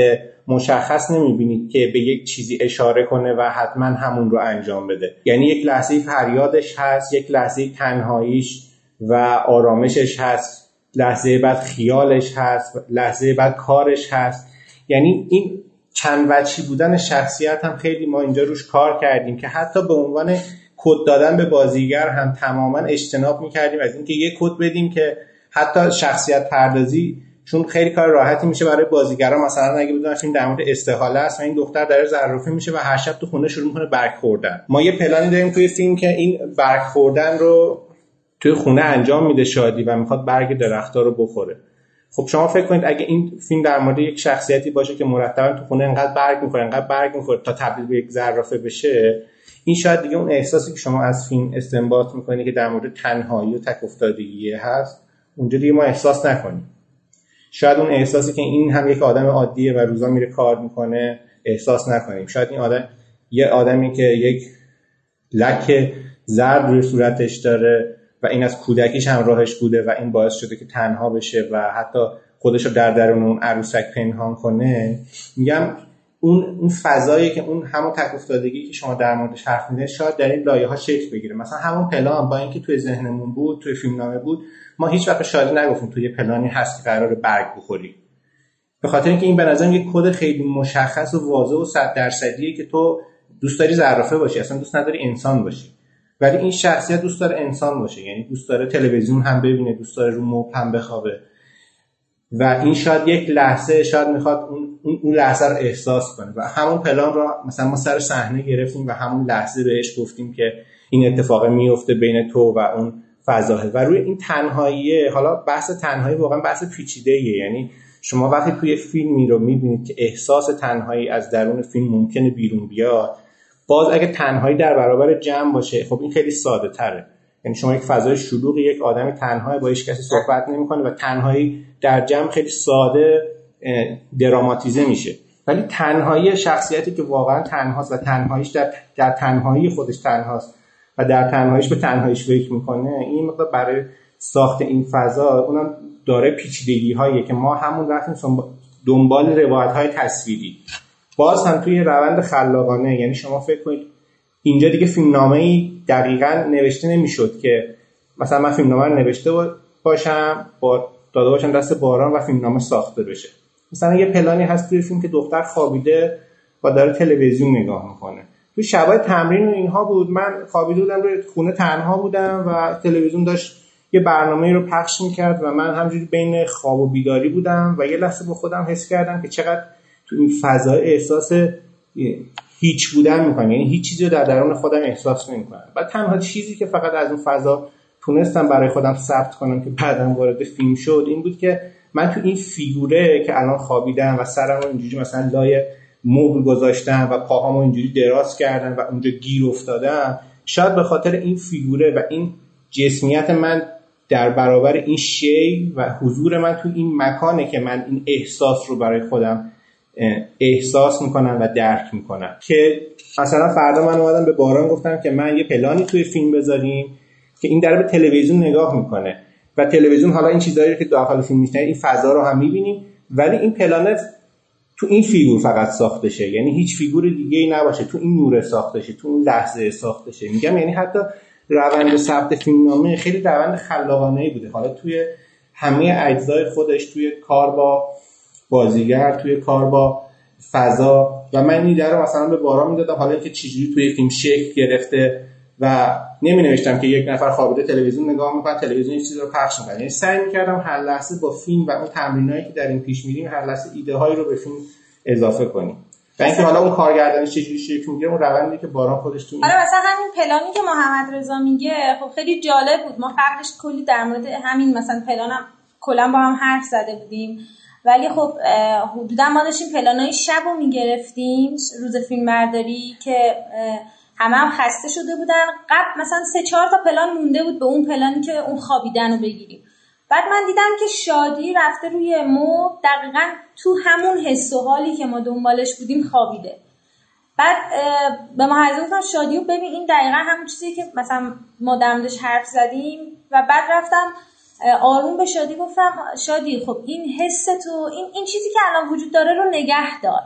مشخص نمی‌بینید که به یک چیزی اشاره کنه و حتما همون رو انجام بده. یعنی یک لحظه فریادش هست یک لحظه تنهاییش و آرامشش هست لحظه بعد خیالش هست لحظه بعد کارش هست. یعنی این چند وچی بودن شخصیت هم خیلی ما اینجا روش کار کردیم که حتی به عنوان کد دادن به بازیگر هم تماما اجتناب می‌کردیم از اینکه یه کد بدیم که حتی شخصیت پردازی چون خیلی کار راحتی میشه برای بازیگرا. مثلا اگه بدونن این در مورد استحاله است و این دختر در ظرافی میشه و هر شب تو خونه شروع می‌کنه برگ خوردن. ما یه پلانی داریم توی فیلم که این برگ خوردن رو توی خونه انجام میده شادی و می‌خواد برگ درختها رو بخوره. خب شما فکر کنید اگه این فیلم در مورد یک شخصیتی باشه که مرتبا تو خونه انقدر برگ می‌خوره انقدر برگ می‌خوره تا تبدیل به یک زرافه بشه این شاید دیگه اون احساسی که شما از فیلم استنباط می‌کنید که در مورد تنهایی و تک افتادگی هست اونجا ما احساس نکنیم. شاید اون احساسی که این هم یک آدم عادیه و روزا میره کار می‌کنه احساس نکنیم. شاید این آدم یه آدمی که یک لک زرد روی صورتش داره و این از کودکیش هم راهش بوده و این باعث شده که تنها بشه و حتی خودش رو در درون اون عروسک پنهان کنه میگم اون اون فضایی که اون همون تک افتادگی که شما در موردش حرف می‌زنید شاید در این لایه ها شکل بگیره. مثلا همون پلان با اینکه توی ذهنمون بود توی فیلمنامه بود ما هیچ وقت شادی نگفتیم توی پلانی هست که قرار برگ بخوری. به خاطر اینکه این به نظرم یک کد خیلی مشخص و واضح و صد درصدیه که تو دوست داری زرافه باشی اصلا دوست نداری انسان باشی. ولی این شخصیت دوست داره انسان باشه یعنی دوست داره تلویزیون هم ببینه دوست داره رو موب هم بخوابه. و این شاید یک لحظه شاید می‌خواد اون, اون لحظه رو احساس کنه. و همون پلان رو مثلا ما سر صحنه گرفتیم و همون لحظه بهش گفتیم که این اتفاق میفته بین تو و اون فضاه و روی این تنهاییه حالا بحث تنهایی واقعا بحث پیچیده یعنی شما وقتی توی فیلمی رو می‌بینید که احساس تنهایی از درون فیلم ممکنه بیرون بیاد باز اگه تنهایی در برابر جمع باشه خب این خیلی ساده تره. یعنی شما یک فضای شلوغ یک آدم تنهایی با هیچ کسی صحبت نمی‌کنه و تنهایی در جمع خیلی ساده دراماتیزه میشه. ولی تنهایی شخصیتی که واقعا تنهاست و تنهاییش در, در تنهایی خودش تنهاست. و در تنهاییش به تنهاییش فکر می‌کنه این مقدار برای ساخت این فضا اونم داره پیچیدگی هایی که ما همون رفتیم دنبال روایت های تصویری. باز هم توی روند خلاقانه یعنی شما فکر کنید اینجا دیگه فیلمنامه ای دقیقا نوشته نمی‌شد که مثلا من فیلمنامه رو نوشته باشم با داده باشم دست باران و فیلمنامه ساخته بشه. مثلا یه پلانی هست توی فیلم که دختر خوابیده و داره تلویزیون نگاه می‌کنه. تو شبای تمرین و اینها بود. من خوابیده بودم روی خونه تنها بودم و تلویزیون داشت یه برنامه رو پخش می‌کرد و من همجوری بین خواب و بیداری بودم و یه لحظه به خودم حس کردم که چقدر تو این فضای احساس هیچ بودن می‌کنم. یعنی هیچ چیزی رو در درون خودم احساس نمی‌کنم. و تنها چیزی که فقط از اون فضا تونستم برای خودم ثبت کنم که بعدم وارد فیلم شد این بود که من تو این فیگوره که الان خوابیدم و سرم اینجوری مثلا لای مبل گذاشتم و پاهامو اینجوری دراز کردم و اونجا گیر افتادم شاید به خاطر این فیگوره و این جسمیت من در برابر این شی و حضور من تو این مکانه که من این احساس رو برای خودم احساس می‌کنم و درک می‌کنم. که مثلا فردا من اومدم به باران گفتم که من یه پلانی توی فیلم بذاریم که این در به تلویزیون نگاه می‌کنه. و تلویزیون حالا این چیزایی که داخل فیلم میشنه این فضا رو هم می‌بینیم. ولی این پلان تو این فیگور فقط ساخته شه. یعنی هیچ فیگور دیگه ای نباشه. تو این نور ساخته شه. تو این لحظه ساخته شه. میگم یعنی حتی روند ثبت فیلمنامه خیلی روند خلاقانه ای بوده. حالا توی همه اجزای خودش توی کار با بازیگر توی کار با فضا. و من این رو مثلا به باران می‌دادم. حالا اینکه چجوری توی فیلم شکل گرفته. و نمی نوشتم که یک نفر خوابیده تلویزیون نگاه می‌کنه تلویزیون این چیز رو پخش می‌کنه یعنی سعی می‌کردم هر لحظه با فیلم و اون تمرینایی که در این پیش میریم هر لحظه ایده هایی رو به فیلم اضافه کنیم. و اینکه حالا اون کارگردانی چجوری شکل می‌گیره اون روندی که باران خودش تو آره مثلا همین پلانی که محمد رضا میگه خب خیلی جالب بود. ما قبلش کلی در مورد همین مثلا پلانم کلا با هم حرف زده بودیم. ولی خب حدودا ما داشتیم پلانای شب رو می‌گرفتیم روز فیلم برداری که همه هم خسته شده بودن. قبل مثلا سه چهار تا پلان مونده بود به اون پلانی که اون خوابیدن رو بگیریم. بعد من دیدم که شادی رفته روی مو دقیقا تو همون حس و حالی که ما دنبالش بودیم خوابیده. بعد به ما گفتم شادی رو ببین این دقیقا همون چیزی که مثلا ما در حرف زدیم. و بعد رفتم آروم به شادی گفتم شادی خب این حس تو این, این چیزی که الان وجود داره رو نگه دار.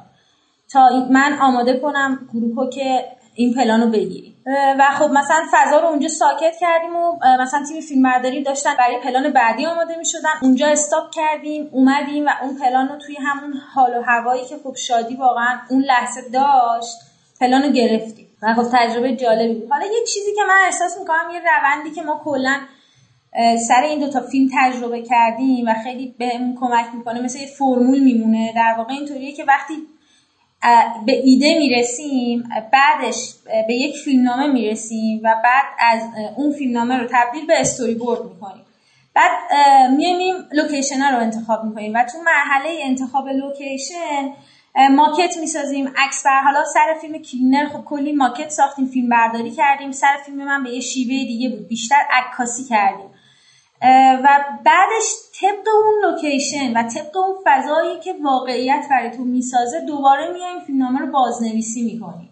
تا من آماده کنم گروه که این پلان رو بگیری. و خب مثلا فضا رو اونجا ساکت کردیم و مثلا تیم فیلم برداری داشتن برای پلان بعدی آماده می شدن اونجا استاپ کردیم اومدیم و اون پلان رو توی همون حال و هوایی که خب شادی واقعا اون لحظه داشت پلان رو گرفتیم. و خب تجربه جالبی بود. حالا یه چیزی که من احساس می‌کنم یه روندی که ما کلا سر این دوتا فیلم تجربه کردیم و خیلی بهمون کمک می‌کنه مثل یه فرمول میمونه. در واقع اینطوریه که وقتی به ایده می‌رسیم بعدش به یک فیلمنامه می‌رسیم و بعد از اون فیلمنامه رو تبدیل به استوری بورد می‌کنیم. بعد میایم لوکیشن ها رو انتخاب می‌کنیم و تو مرحله انتخاب لوکیشن ماکت می‌سازیم. عکس بر حالا سر فیلم کلینر خب کلی ماکت ساختیم فیلم برداری کردیم. سر فیلم من به یه شیوه دیگه بود. بیشتر عکاسی کردیم. و بعدش طبق اون لوکیشن و طبق اون فضایی که واقعیت برای تو می‌سازه دوباره میایم فیلمنامه رو بازنویسی می‌کنیم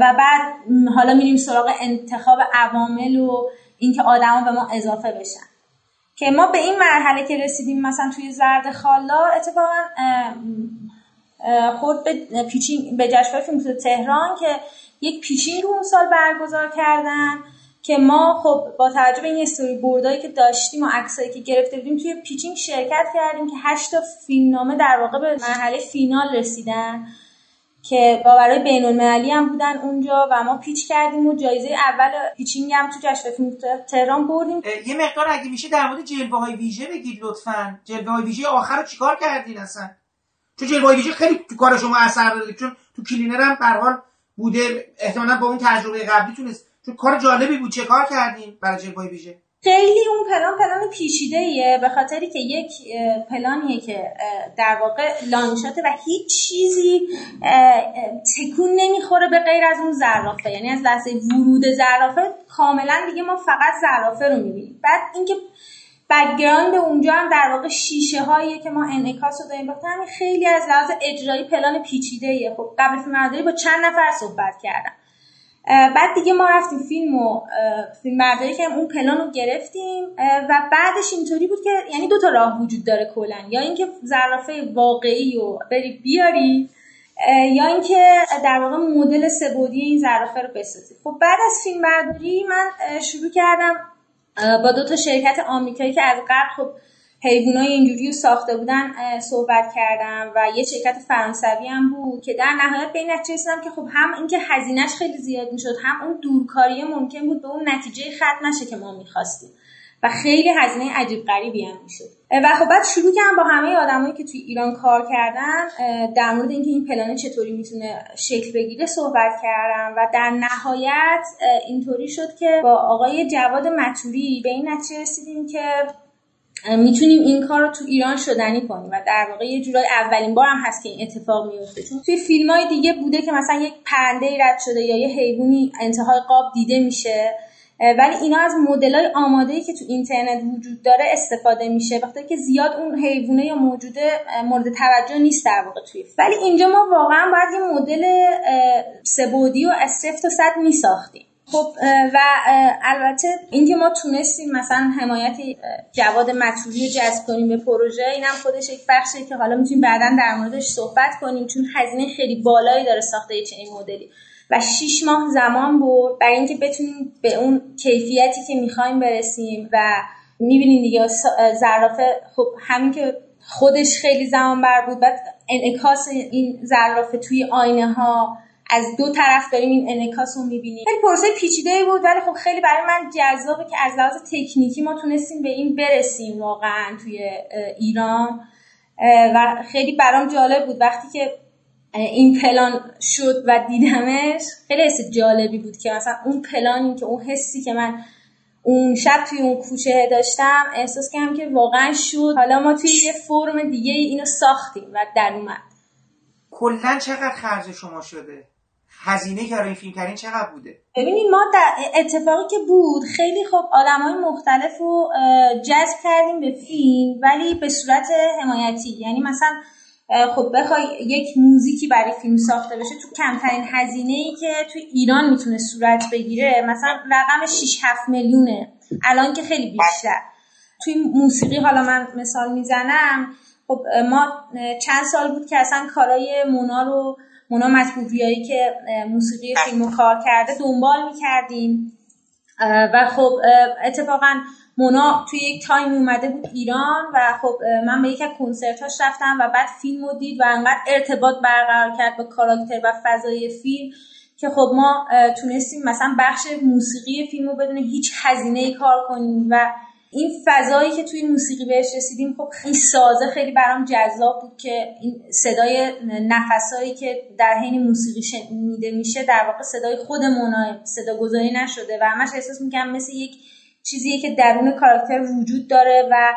و بعد حالا میریم سراغ انتخاب عوامل و اینکه آدما به ما اضافه بشن. که ما به این مرحله که رسیدیم مثلا توی زرد خالدار اتفاقا خورد به pitching به جشنواره فیلم تهران که یک pitching رو اون سال برگزار کردن. که ما خب با توجه به این استوری بوردایی که داشتیم و عکسایی که گرفته بودیم توی pitching شرکت کردیم که هشت تا فیلمنامه در واقع به مرحله فینال رسیدن که داورای بین المللی هم بودن اونجا و ما pitch کردیم و جایزه اول pitching هم تو جشن فیلم تهران بردیم. یه مقدار اگه میشه در مورد جلوه های ویژه بگید لطفا. جلوه های ویژه آخر رو چیکار کردین اصلا؟ چون جلوه های ویژه خیلی تو کار شما اثر داره چون تو کلینر هم به بوده. احتمالاً با اون تجربه قبلی تونست چون کار جالبی بود. چه کار کردین برای جلوه ویژه خیلی اون پلان پلان پیچیده ایه به خاطری که یک پلانیه که در واقع long shot ه و هیچ چیزی تکون نمی‌خوره به غیر از اون زرافه. یعنی از لحظه ورود زرافه کاملا دیگه ما فقط زرافه رو می‌بینیم. بعد اینکه background اونجا هم در واقع شیشه هایی که ما انعکاس رو داریم همین خیلی از لحاظ اجرایی پلان پیچیده ایه خب قبل فیلم با چند نفر صحبت کردم. بعد دیگه ما رفتیم فیلم و فیلم برداری که اون پلان رو گرفتیم و بعدش اینطوری بود که یعنی دو تا راه وجود داره کلا. یا اینکه زرافه واقعی رو بری بیاری یا اینکه در واقع مدل سبودی این زرافه رو بسازی. خب بعد از فیلم برداری من شروع کردم با دو تا شرکت آمریکایی که از قبل خب حیوانای اینجوری رو ساخته بودن صحبت کردم و یه شرکت فرانسوی هم بود که در نهایت به این نتیجه که خب هم اینکه هزینهش خیلی زیاد می‌شد هم اون دورکاری ممکن بود به اون نتیجه ختم نشه که ما می‌خواستیم و خیلی هزینه عجیب غریبی هم می‌شد. و خب بعد شروع کردم با همه آدمایی که توی ایران کار کردن در مورد اینکه این پلان چطوری می‌تونه شکل بگیره صحبت کردم و در نهایت اینطوری شد که با آقای جواد مطوری به این نتیجه رسیدیم که می‌تونیم این کار رو تو ایران شدنی کنیم و در واقع یه جورای اولین بار هم هست که این اتفاق میفته چون توی فیلم های دیگه بوده که مثلا یک پرنده رد شده یا یه حیوانی انتهای قاب دیده میشه ولی اینا از مدل های آماده که تو اینترنت وجود داره استفاده میشه. وقتی که زیاد اون حیوانه یا موجوده مورد توجه نیست در واقع توی ولی اینجا ما واقعا باید یه مدل سبودی و از صفر تا صد میساختیم. خب و البته اینکه ما تونستیم مثلا حمایت جواد مطلوبی رو جذب کنیم به پروژه اینم خودش یک بخشی که حالا می‌تونیم بعدا در موردش صحبت کنیم چون هزینه خیلی بالایی داره ساخته چنین مدلی. و شیش ماه زمان بود برای اینکه بتونیم به اون کیفیتی که می‌خوایم برسیم و می‌بینیم دیگه زرافه خب همین که خودش خیلی زمان بر بود بعد انعکاس این زرافه توی آینه ها از دو طرف داریم این انعکاس رو می‌بینیم. خیلی پروسه پیچیده بود ولی خب خیلی برای من جذابه که از لحاظ تکنیکی ما تونستیم به این برسیم واقعا توی ایران. و خیلی برام جالب بود. وقتی که این پلان شد و دیدمش خیلی حس جالبی بود که مثلا اون پلانی که اون حسی که من اون شب توی اون کوچه داشتم احساس کردم که واقعا شد. حالا ما توی یه فرم دیگه اینو ساختیم و در اومد. کلا چقدر خرج شما شده؟ هزینه که این فیلم کردین چقدر بوده؟ ببینید ما در اتفاقی که بود خیلی خب آدم های مختلف رو جذب کردیم به فیلم ولی به صورت حمایتی. یعنی مثلا خب بخوای یک موزیکی برای فیلم ساخته بشه تو کمترین هزینه ای که تو ایران می‌تونه صورت بگیره مثلا رقم 6 7 میلیونه. الان که خیلی بیشتر. توی موسیقی حالا من مثال می‌زنم خب ما چند سال بود که اصلا کارای مونا رو مونا مطبوعیایی که موسیقی فیلمو کار کرده دنبال می‌کردیم. و خب اتفاقا مونا توی یک تایم اومده بود ایران و خب من به یک از کنسرتاش رفتم و بعد فیلم رو دید و انقدر ارتباط برقرار کرد با کاراکتر و فضای فیلم که خب ما تونستیم مثلا بخش موسیقی فیلم رو بدون هیچ هزینه کار کنیم و این فضایی که توی موسیقی بهش رسیدیم خب خیلی سازه خیلی برام جذاب بود که این صدای نفسایی که در حین موسیقی شنیده میشه در واقع صدای خود مونا صدا گذاری نشده و همش احساس می‌کنم مثل یک چیزیه که درون کاراکتر وجود داره و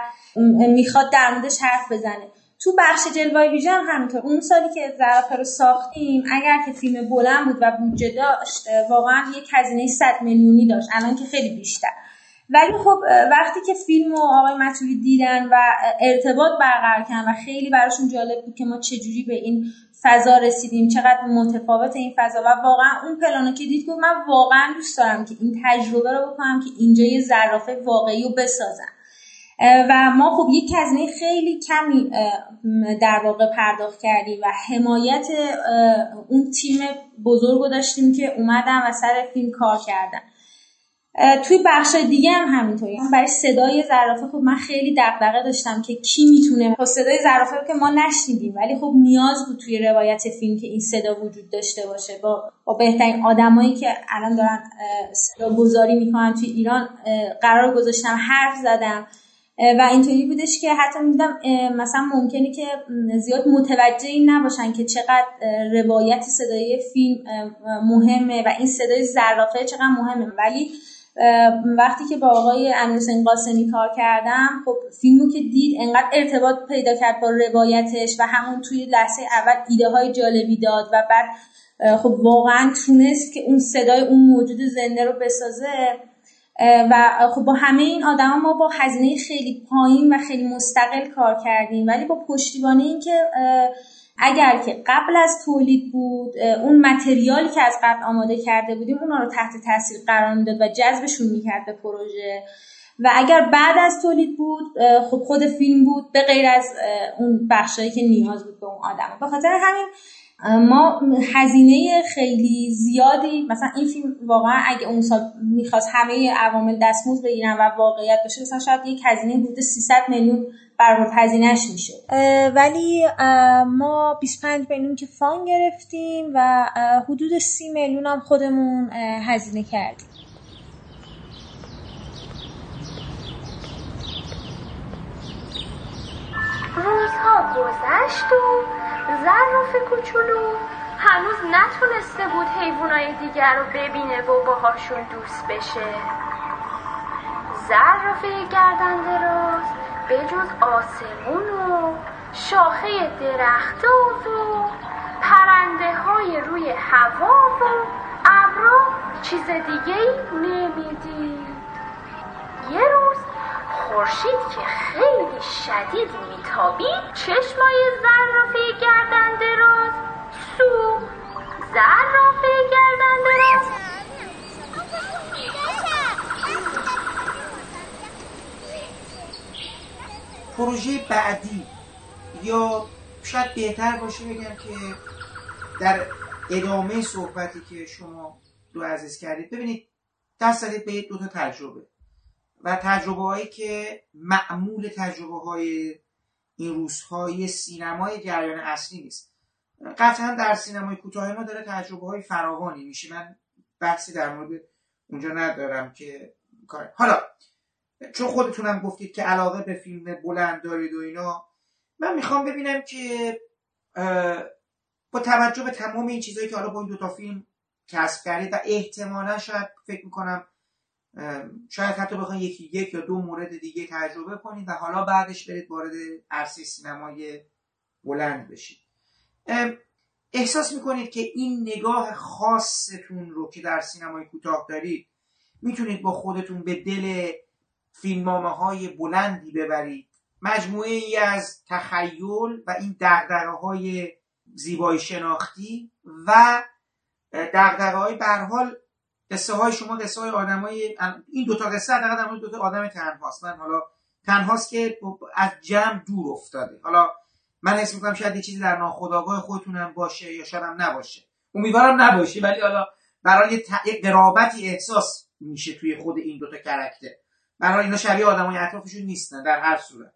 می‌خواد در موردش حرف بزنه. تو بخش جلوای ویژن هم همینطور اون سالی که زرافه رو ساختیم اگر که فیلم بلند بود و بودجه داشت واقعا یک هزینه 100 میلیونی داشت. الان که خیلی بیشتر. ولی خب وقتی که فیلم و آقای مطوری دیدن و ارتباط برقرار کردن و خیلی براشون جالب بود که ما چجوری به این فضا رسیدیم چقدر متفاوت این فضا و واقعا اون پلانو که دید گفت من واقعا دوست دارم که این تجربه رو بکنم که اینجا یه زرافه واقعی رو بسازم. و ما خب یک هزینه خیلی کمی در واقع پرداخت کردیم و حمایت اون تیم بزرگ داشتیم که اومدن و سر فیلم کار کردن. توی بخش دیگه هم همینطوری. برای صدای زرافه خب من خیلی دغدغه داشتم که کی می‌تونه خب صدای زرافه رو که ما نشنیدیم ولی خب نیاز بود توی روایت فیلم که این صدا وجود داشته باشه. با با بهترین آدمایی که الان دارن صدا گذاری می‌کنن توی ایران قرار گذاشتم حرف زدم. و اینطوری بودش که حتی میدم مثلا ممکنه که زیاد متوجه این نباشن که چقدر روایت صدای فیلم مهمه و این صدای زرافه چقدر مهمه. ولی وقتی که با آقای امیرحسین قاسمی کار کردم خب فیلمو که دید انقدر ارتباط پیدا کرد با روایتش و همون توی لحظه اول ایده های جالبی داد و بعد خب واقعا تونست که اون صدای اون موجود زنده رو بسازه. و خب با همه این آدما ما با هزینه خیلی پایین و خیلی مستقل کار کردیم. ولی با پشتیبانی این که اگر که قبل از تولید بود اون متریالی که از قبل آماده کرده بودیم اونا رو تحت تاثیر قرار می‌داد و جذبشون می‌کرد به پروژه. و اگر بعد از تولید بود خب خود فیلم بود به غیر از اون بخشایی که نیاز بود به اون آدم. به خاطر همین ما هزینه خیلی زیادی مثلا این فیلم واقعا اگه اون سال می‌خواست همه عوامل دستموز بگیرن و واقعیت بشه مثلا شاید یک هزینه حدود 300 میلیون برای هزینهش میشه ولی ما 25 میلیون که فان گرفتیم و حدود 30 میلیون هم خودمون هزینه کردیم. روزها گذشت و زراف کوچولو هنوز نتونسته بود حیوانای دیگر رو ببینه و باهاشون دوست بشه. زرافه گردن دراز به جز آسمون و شاخه درختاز و پرنده های روی هوا و ابرا چیز دیگه نمی‌دید. یه روز خورشید که خیلی شدید میتابید چشمای زرافه گردن دراز سو زرافه گردن دراز. پروژه بعدی. یا شاید بهتر باشه بگم که در ادامه صحبتی که شما رو عزیز کردید ببینید دست دادید به دو تا تجربه و تجربه هایی که معمول تجربه های این روزهای سینمای جریان اصلی نیست. قطعا در سینمای کوتاه ما داره تجربه های فراوانی میشه. من بحثی در مورد اونجا ندارم که حالا چون خودتونم گفتید که علاقه به فیلم بلند دارید و اینا من می‌خوام ببینم که با توجه به تمام این چیزهایی که حالا با این دوتا فیلم کسب کردید و احتمالا شاید فکر می‌کنم شاید حتی بخواید یکی یک یا دو مورد دیگه تجربه کنید و حالا بعدش برید وارد عرصه سینمای بلند بشید. احساس می‌کنید که این نگاه خاصتون رو که در سینمای کوتاه دارید می‌تونید با خودتون به دل فیلمنامه های بلندی ببرید. مجموعه ای از تخیل و این دقدره های زیبایی شناختی و دقدره های برحال قصه های شما قصه های آدم های این دوتا قصه در دو دوتا آدم تنهاست. من حالا تنهاست که از جمع دور افتاده. حالا من حس می‌کنم شاید یه چیزی در ناخودآگاه خودتونم باشه یا شاید هم نباشه. امیدوارم نباشه ولی حالا برای یه قرابتی احساس میشه توی خود این دوتا کرکتر. برای اینا شبیه آدمای اطرافشون نیستن در هر صورت.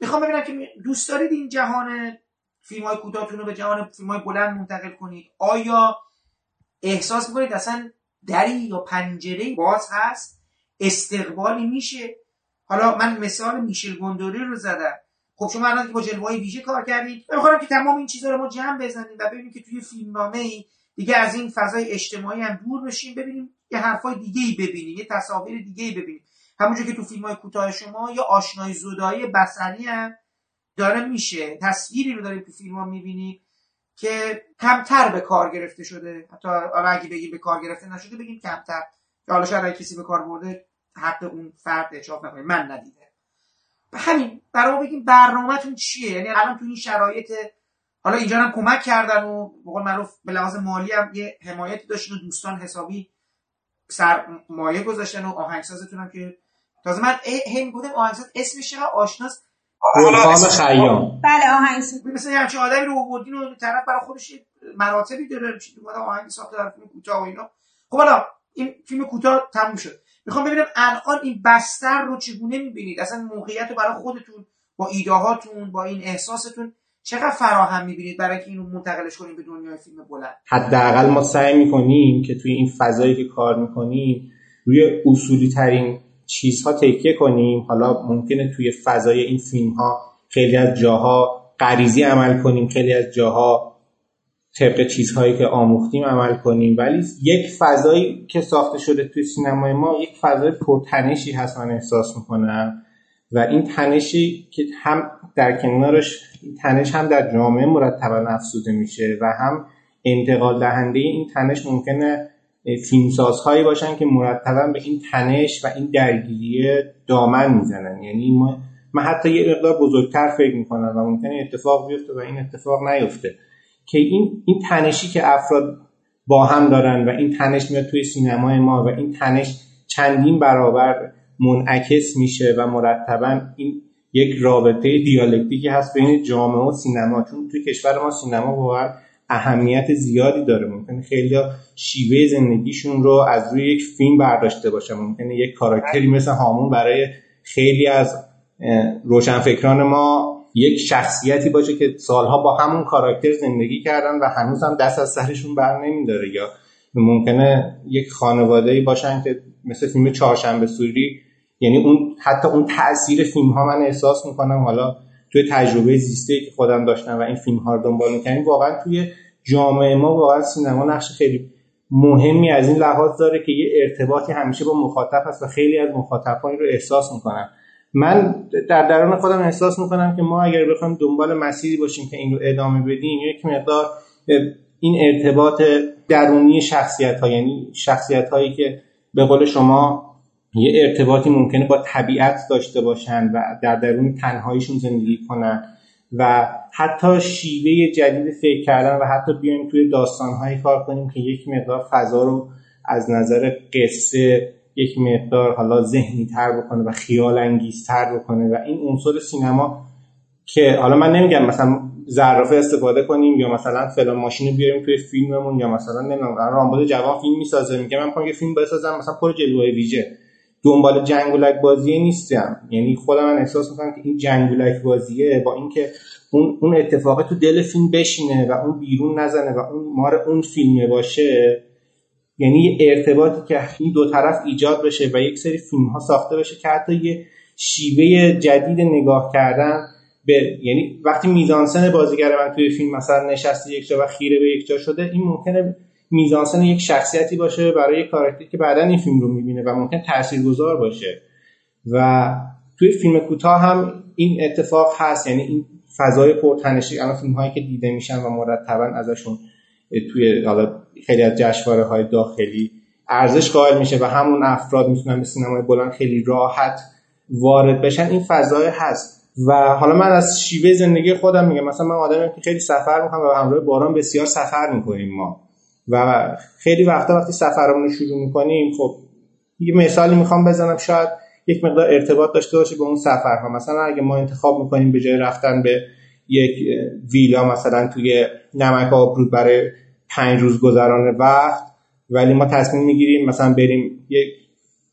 می‌خوام ببینم که دوست دارید این جهان فیلم های رو به جهان فیلم های بلند منتقل کنید؟ آیا احساس می‌کنید اصلا دری یا پنجره باز هست؟ استقبالی میشه؟ حالا من مثال میشل گندوری رو زدم. خب شما الان که با جلوه ویژه کار کردید. می‌خوام که تمام این چیزها رو ما جمع بزنیم و ببینیم که توی فیلمنامه ای دیگه از این فضای اجتماعی هم دور بشیم ببینیم یه حرفای دیگه ای ببینیم یه تصاویر دیگه ای ببینیم. همونجور که تو فیلم های کوتاه شما یا آشنای زودایی بصری هم داره میشه تصویری رو داریم تو فیلم ها می‌بینیم که کمتر به کار گرفته شده. حتی حالا اگه بگیم به کار گرفته نشده بگیم کمتر. حالا شاید کسی به کار برده حق اون فرد اچاف نکنه. من ندیده. همین برای بگیم برنامهتون چیه؟ یعنی الان تو این شرایط حالا اینجا هم کمک کردن و به قول معروف به لحاظ مالی هم یه حمایتی داشتن و دوستان حسابی سرمایه گذاشتن و آهنگسازتون هم که تازه من هم بودم آهنگساز اسمش چقدر آشناست. گلفام خیام. بله آهنگساز. مثلا یه همچین آدمی رو آوردین و طرف برای خودش مراتبی داره میشه اومده آهنگ ساخته در فیلم کوتاه و اینا. خب حالا این فیلم کوتاه تموم شد. می‌خوام ببینم الان این بستر رو چگونه می‌بینید؟ اصلا موقعیت رو برای خودتون با ایدههاتون با این احساستون چقدر فراهم می‌بینید برای اینکه اینو منتقلش کنیم به دنیای فیلم بلند؟ حداقل ما سعی می‌کنیم که توی این فضایی که کار می‌کنیم روی اصولی ترین چیزها تکیه کنیم. حالا ممکنه توی فضای این فیلم ها خیلی از جاها غریزی عمل کنیم خیلی از جاها طبق چیزهایی که آموختیم عمل کنیم. ولی یک فضایی که ساخته شده توی سینمای ما یک فضای پرتنشی هست من احساس می‌کنم. و این تنشی که هم در کنارش تنش هم در جامعه مرتبا افزوده میشه و هم انتقال دهنده این تنش ممکنه فیلمسازهایی باشن که مرتبا به این تنش و این درگیری دامن می‌زنن. یعنی ما من حتی یه مقدار بزرگتر فکر می‌کنم و ممکنه اتفاق بیفته و این اتفاق نیفته که این این تنشی که افراد با هم دارن و این تنش میاد توی سینمای ما و این تنش چندین برابر منعکس میشه و مرتبا این یک رابطه دیالکتیکی هست بین جامعه و سینما. چون توی کشور ما سینما واقعا اهمیت زیادی داره. ممکنه خیلی شیوه زندگیشون رو از روی یک فیلم برداشته باشه. ممکنه یک کاراکتری مثل هامون برای خیلی از روشنفکران ما یک شخصیتی باشه که سالها با همون کاراکتر زندگی کردن و هنوز هم دست از سرشون بر نمیداره. یا ممکنه یک خانواده باشن که مثل فیلم چهارشنبه سوری یعنی اون حتی اون تاثیر فیلم ها من احساس می‌کنم. حالا توی تجربه زیسته که خودم داشتم و این فیلم ها رو دنبال می‌کنیم واقعا توی جامعه ما واقعا سینما نقش خیلی مهمی از این لحاظ داره که یه ارتباطی همیشه با مخاطب هست و خیلی از مخاطبان رو احساس می‌کنن. من در درون خودم احساس می‌کنم که ما اگر بخوایم دنبال مسیری باشیم که این رو ادامه بدیم یک مقدار این ارتباط درونی شخصیت ها یعنی شخصیت هایی که به قول شما یه ارتباطی ممکنه با طبیعت داشته باشن و در درون تنهاییشون زندگی کنن و حتی شیوه جدید فکر کردن و حتی بیایم توی داستانهایی کار کنیم که یک مقدار فضا رو از نظر قصه یک مقدار حالا ذهنی تر بکنه و خیال انگیز تر بکنه و این عنصر سینما که حالا من نمیگم مثلا زرافه استفاده کنیم یا مثلا فلان ماشین بیاریم توی فیلممون یا مثلا نمی‌دونم رامبد جوان فیلم می‌سازه میگه من می‌خوام یه فیلم بسازم مثلا پر جلوه ویژه. دنبال جنگولک بازیه نیستم. یعنی خودم من احساس می‌کنم که این جنگولک بازیه با اینکه اون اون اتفاق تو دل فیلم بشینه و اون بیرون نزنه و اون مار اون فیلمه باشه یعنی ارتباطی که این دو طرف ایجاد بشه و یک سری فیلم ها ساخته بشه که حتی یه شیوه جدید نگاه کردن به یعنی وقتی میزانسن بازیگر من توی فیلم مثلا نشسته یک جا و خیره به یک جا شده این ممکنه میزانسن یک شخصیتی باشه برای یک کاراکتری که بعدا این فیلم رو می‌بینه و ممکن تاثیرگذار باشه. و توی فیلم کوتاه هم این اتفاق هست یعنی این فضای پرتنشی الان فیلم هایی که دیده میشن و مرتبا ازشون توی حالا خیلی از جشنواره های داخلی ارزش قائل میشه و همون افراد می‌تونن به سینمای بلند خیلی راحت وارد بشن این فضای هست. و حالا من از شیوه زندگی خودم میگم مثلا من آدمی که خیلی سفر می‌کنم و همراه باران بسیار سفر می‌کنیم ما. و خیلی وقتا وقتی سفرمون رو شروع می‌کنیم خب یه مثالی می‌خوام بزنم شاید یک مقدار ارتباط داشته باشه به اون سفرها. مثلا اگه ما انتخاب می‌کنیم به جای رفتن به یک ویلا مثلا توی نمک آبرود برای پنج روز گذران وقت ولی ما تصمیم می‌گیریم مثلا بریم یک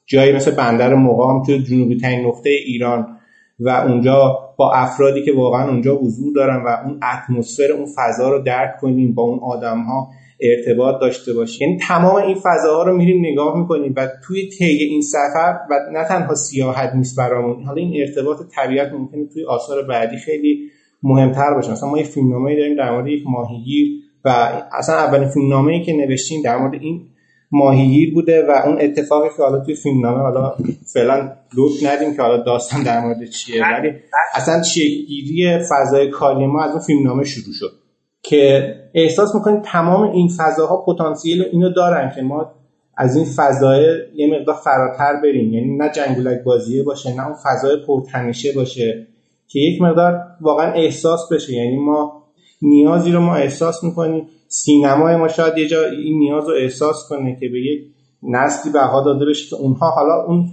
جایی مثل بندر مقام توی جنوبی ترین نقطه ایران و اونجا با افرادی که واقعا اونجا حضور دارن و اون اتمسفر اون فضا رو درک کنیم با اون آدم ها ارتباط داشته باشیم یعنی تمام این فضاها رو میریم نگاه می‌کنیم و توی طی این سفر و نه تنها سیاحت نیست برامون حالا این ارتباط طبیعت ممکنه توی آثار بعدی خیلی مهمتر باشه. مثلا ما یه فیلمنامه داریم در مورد یک ماهیگیر و اصلا اولین فیلمنامه ای که نوشتیم در مورد این ماهیگیر بوده و اون اتفاقی که حالا توی فیلمنامه حالا فعلا لوک ندیم که حالا داستان در مورد چیه. ولی اصلا شکلگیری فضای کاری ما از اون فیلمنامه شروع شد. که احساس می‌کنیم تمام این فضاها پتانسیل اینو دارن که ما از این فضای یه مقدار فراتر بریم. یعنی نه جنگولک بازیه باشه نه اون فضای پرتنشه باشه که یک مقدار واقعا احساس بشه. یعنی ما نیازی رو ما احساس می‌کنیم. سینمای ما شاید یه جا این نیاز رو احساس کنه که به یک نسلی بها داده بشه که اونها حالا اون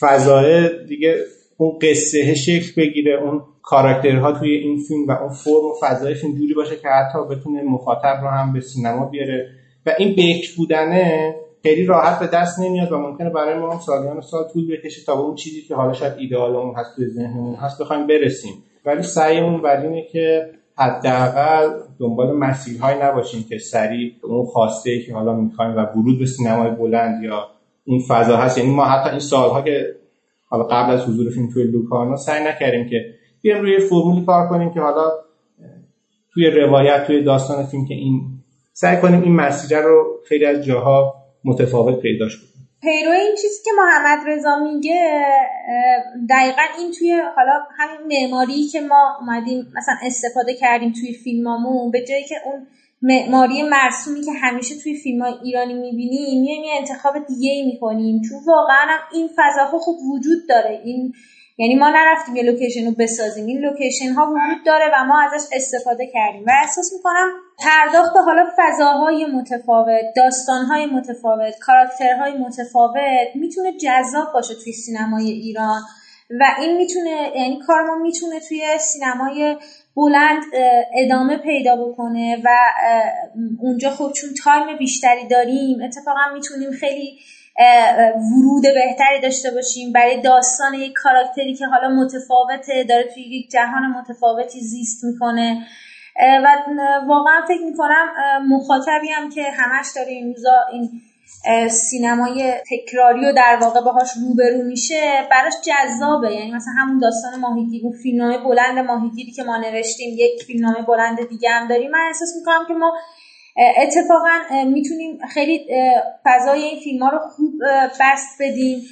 فضای دیگه اون قصه شکل بگیره اون کاراکترها توی این فیلم و اون فرم و فضای فیلم جوری باشه که حتی بتونه مخاطب رو هم به سینما بیاره. و این بیک بودنه خیلی راحت به دست نمیاد و ممکنه برای ما هم سالیان سال طول بکشه تا به اون چیزی که حالا شاید ایدئالمون هست توی ذهنمون هست بخوایم برسیم. ولی سعیمون بر اینه که حداقل دنبال مسیرهایی نباشیم که سریع اون خواسته ای که حالا می‌خوایم و ورود به سینمای بلند یا این فضا هست. یعنی ما حتی این سالها که حالا قبل از حضور فیلم توی لوکارنو سعی نکردیم که بیایم روی فرمولی کار کنیم که حالا توی روایت توی داستان فیلم که این سعی کنیم این مسیر رو خیلی از جاها متفاوت پیداش کنیم. پیرو این چیزی که محمد رضا میگه دقیقا این توی حالا همین معماری که ما اومدیم مثلا استفاده کردیم توی فیلمامون به جایی که اون معماری مرسومی که همیشه توی فیلم های ایرانی می‌بینیم یه انتخاب دیگه ای می‌کنیم. چون واقعا هم این فضاها خوب وجود داره. این یعنی ما نرفتیم یه لوکیشن رو بسازیم. این لوکیشن ها وجود داره و ما ازش استفاده کردیم. و احساس می‌کنم پرداخت به حالا فضاهای متفاوت داستانهای متفاوت کاراکترهای متفاوت می‌تونه جذاب باشه توی سینمای ایران. و این می‌تونه یعنی کار ما می‌تونه توی سینمای بلند ادامه پیدا بکنه و اونجا خب چون تایم بیشتری داریم اتفاقا می‌تونیم خیلی ورود بهتری داشته باشیم. برای داستان یک کاراکتری که حالا متفاوته داره توی یک جهان متفاوتی زیست می‌کنه. و واقعا فکر می‌کنم مخاطبی هم که همش داره این روزا این سینمای تکراری و در واقع باهاش روبرو میشه براش جذابه. یعنی مثلا همون داستان ماهیگیری اون فیلمنامه بلند ماهیگیری که ما نوشتیم یک فیلمنامه بلند دیگه هم داریم. من احساس می‌کنم که ما اتفاقا می‌تونیم خیلی فضای این فیلم ها رو خوب بست بدیم.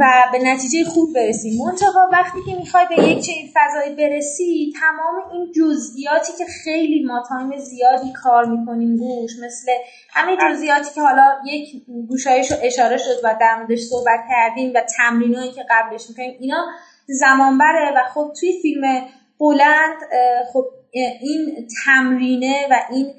و به نتیجه خوب برسیم. منتها وقتی که می‌خوای به یک چنین فضایی برسی تمام این جزئیاتی که خیلی ما تایم زیادی کار می‌کنیم روش مثل همه جزئیاتی که حالا یک گوشایش اشاره شد و در موردش صحبت کردیم و تمرینایی که قبلش می‌کنیم اینا زمان بره و خب توی فیلم بلند خب این تمرینه و این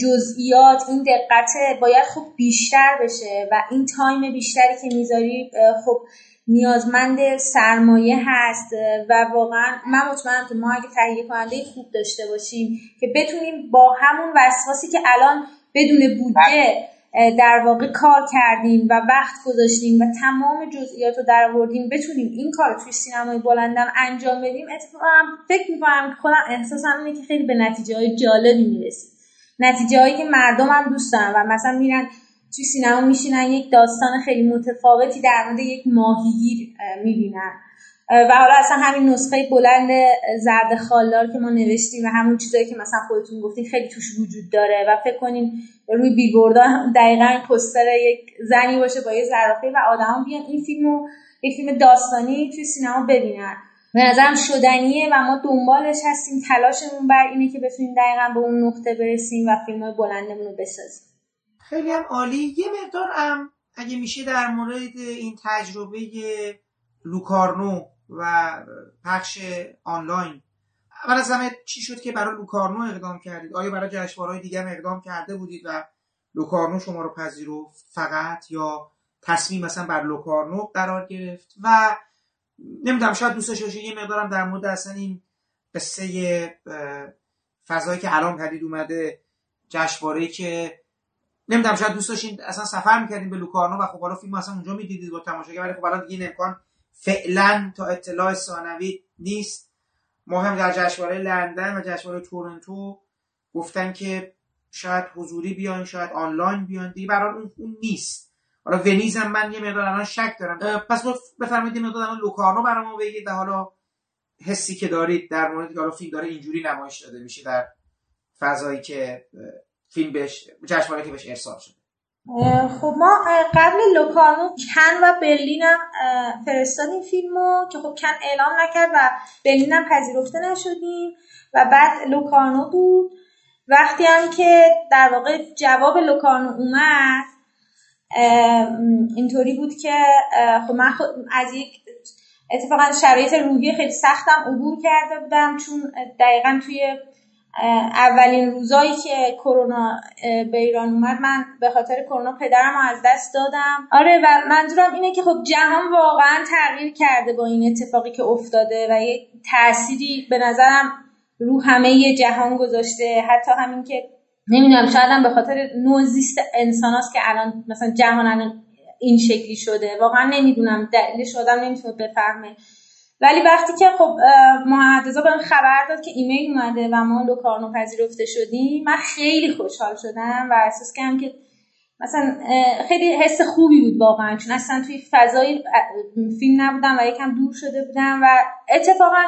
جزئیات این دقت باید خب بیشتر بشه و این تایم بیشتری که می‌ذاری خب نیازمند سرمایه هست. و واقعا من مطمئنم که ما اگه تهیه کننده خوب داشته باشیم که بتونیم با همون وسواسی که الان بدون بودجه در واقع کار کردیم و وقت گذاشتیم و تمام جزئیات رو در آوردیم بتونیم این کار توی سینمای بلندم انجام بدیم اتفاقا فکر می‌کنم خودم احساسم اینه که خیلی به نتیجه های جالبی می‌رسیم. نتیجه هایی که مردم هم دوست دارن و مثلا میرن توی سینما میشینن یک داستان خیلی متفاوتی در مورد یک ماهیگیر می‌بینن. و حالا اصلا همین نسخه بلند زرد خالدار که ما نوشتیم و همون چیزایی که مثلا خودتون گفتین خیلی توش وجود داره و فکر کنین روی بیلبوردها دقیقا پستر یک زنی باشه با یه زرافه و آدما بیان این فیلمو یک فیلم داستانی توی سینما ببینن. به نظرم شدنیه و ما دنبالش هستیم. تلاشمون بر اینه که بتونیم دقیقا به اون نقطه برسیم و فیلم بلندمون رو بسازیم. خیلی هم عالی. یه مقدار هم اگه میشه در مورد این تجربه لوکارنو و پخش آنلاین. اول از همه چی شد که برای لوکارنو اقدام کردید؟ آیا برای جشنواره‌های دیگه هم اقدام کرده بودید و لوکارنو شما رو پذیرفت فقط یا تصمیم مثلا بر لوکارنو قرار گرفت؟ و نمی‌دونم شاید دوست داشته یه مقدارم در مورد اصلا این قصه فضایی که الان پدید اومده جشنواره‌ای که نمی‌دونم شاید دوست داشتین اصلا سفر می‌کردین به لوکارنو و خب حالا فیلم اصلا اونجا می‌دیدید با تماشاگر ولی خب الان دیگه این امکان فعلا تا اطلاع ثانوی نیست. ما هم در جشنواره لندن و جشنواره تورنتو گفتن که شاید حضوری بیان شاید آنلاین بیان دیگه برای اون نیست. حالا ونیز هم من یه مقدار الان شک دارم. پس بفرمایید یه مقدار لوکارنو برای ما بگید و حالا حسی که دارید در مورد که حالا فیلم داره اینجوری نمایش داده میشه در فضایی که فیلم بهش جشنواره که بهش ارسال شده. خب ما قبل لوکارنو کن و برلین هم فرستادیم فیلمو که خب کن اعلام نکرد و برلین هم پذیرفته نشدیم و بعد لوکارنو بود. وقتی هم که در واقع جواب لوکارنو اومد اینطوری بود که خب من خود از یک اتفاقا شرایط روحی خیلی سختم عبور کرده بودم چون دقیقا توی اولین روزایی که کرونا به ایران اومد من به خاطر کرونا پدرم رو از دست دادم. آره و منظورم اینه که خب جهان واقعا تغییر کرده با این اتفاقی که افتاده و یه تأثیری به نظرم رو همه جهان گذاشته حتی همین که نمی‌دونم شاید به خاطر نوع زیست انسان که الان مثلا جهان این شکلی شده. واقعا نمی‌دونم دلیلش آدم نمی‌تونه بفهمه. ولی وقتی که خب محمد رضا بهم خبر داد که ایمیل اومده و ما لوکارنو پذیرفته شدیم من خیلی خوشحال شدم و احساس کردم که مثلا خیلی حس خوبی بود واقعا. چون اصلا توی فضای فیلم نبودم و یکم دور شده بودم و اتفاقا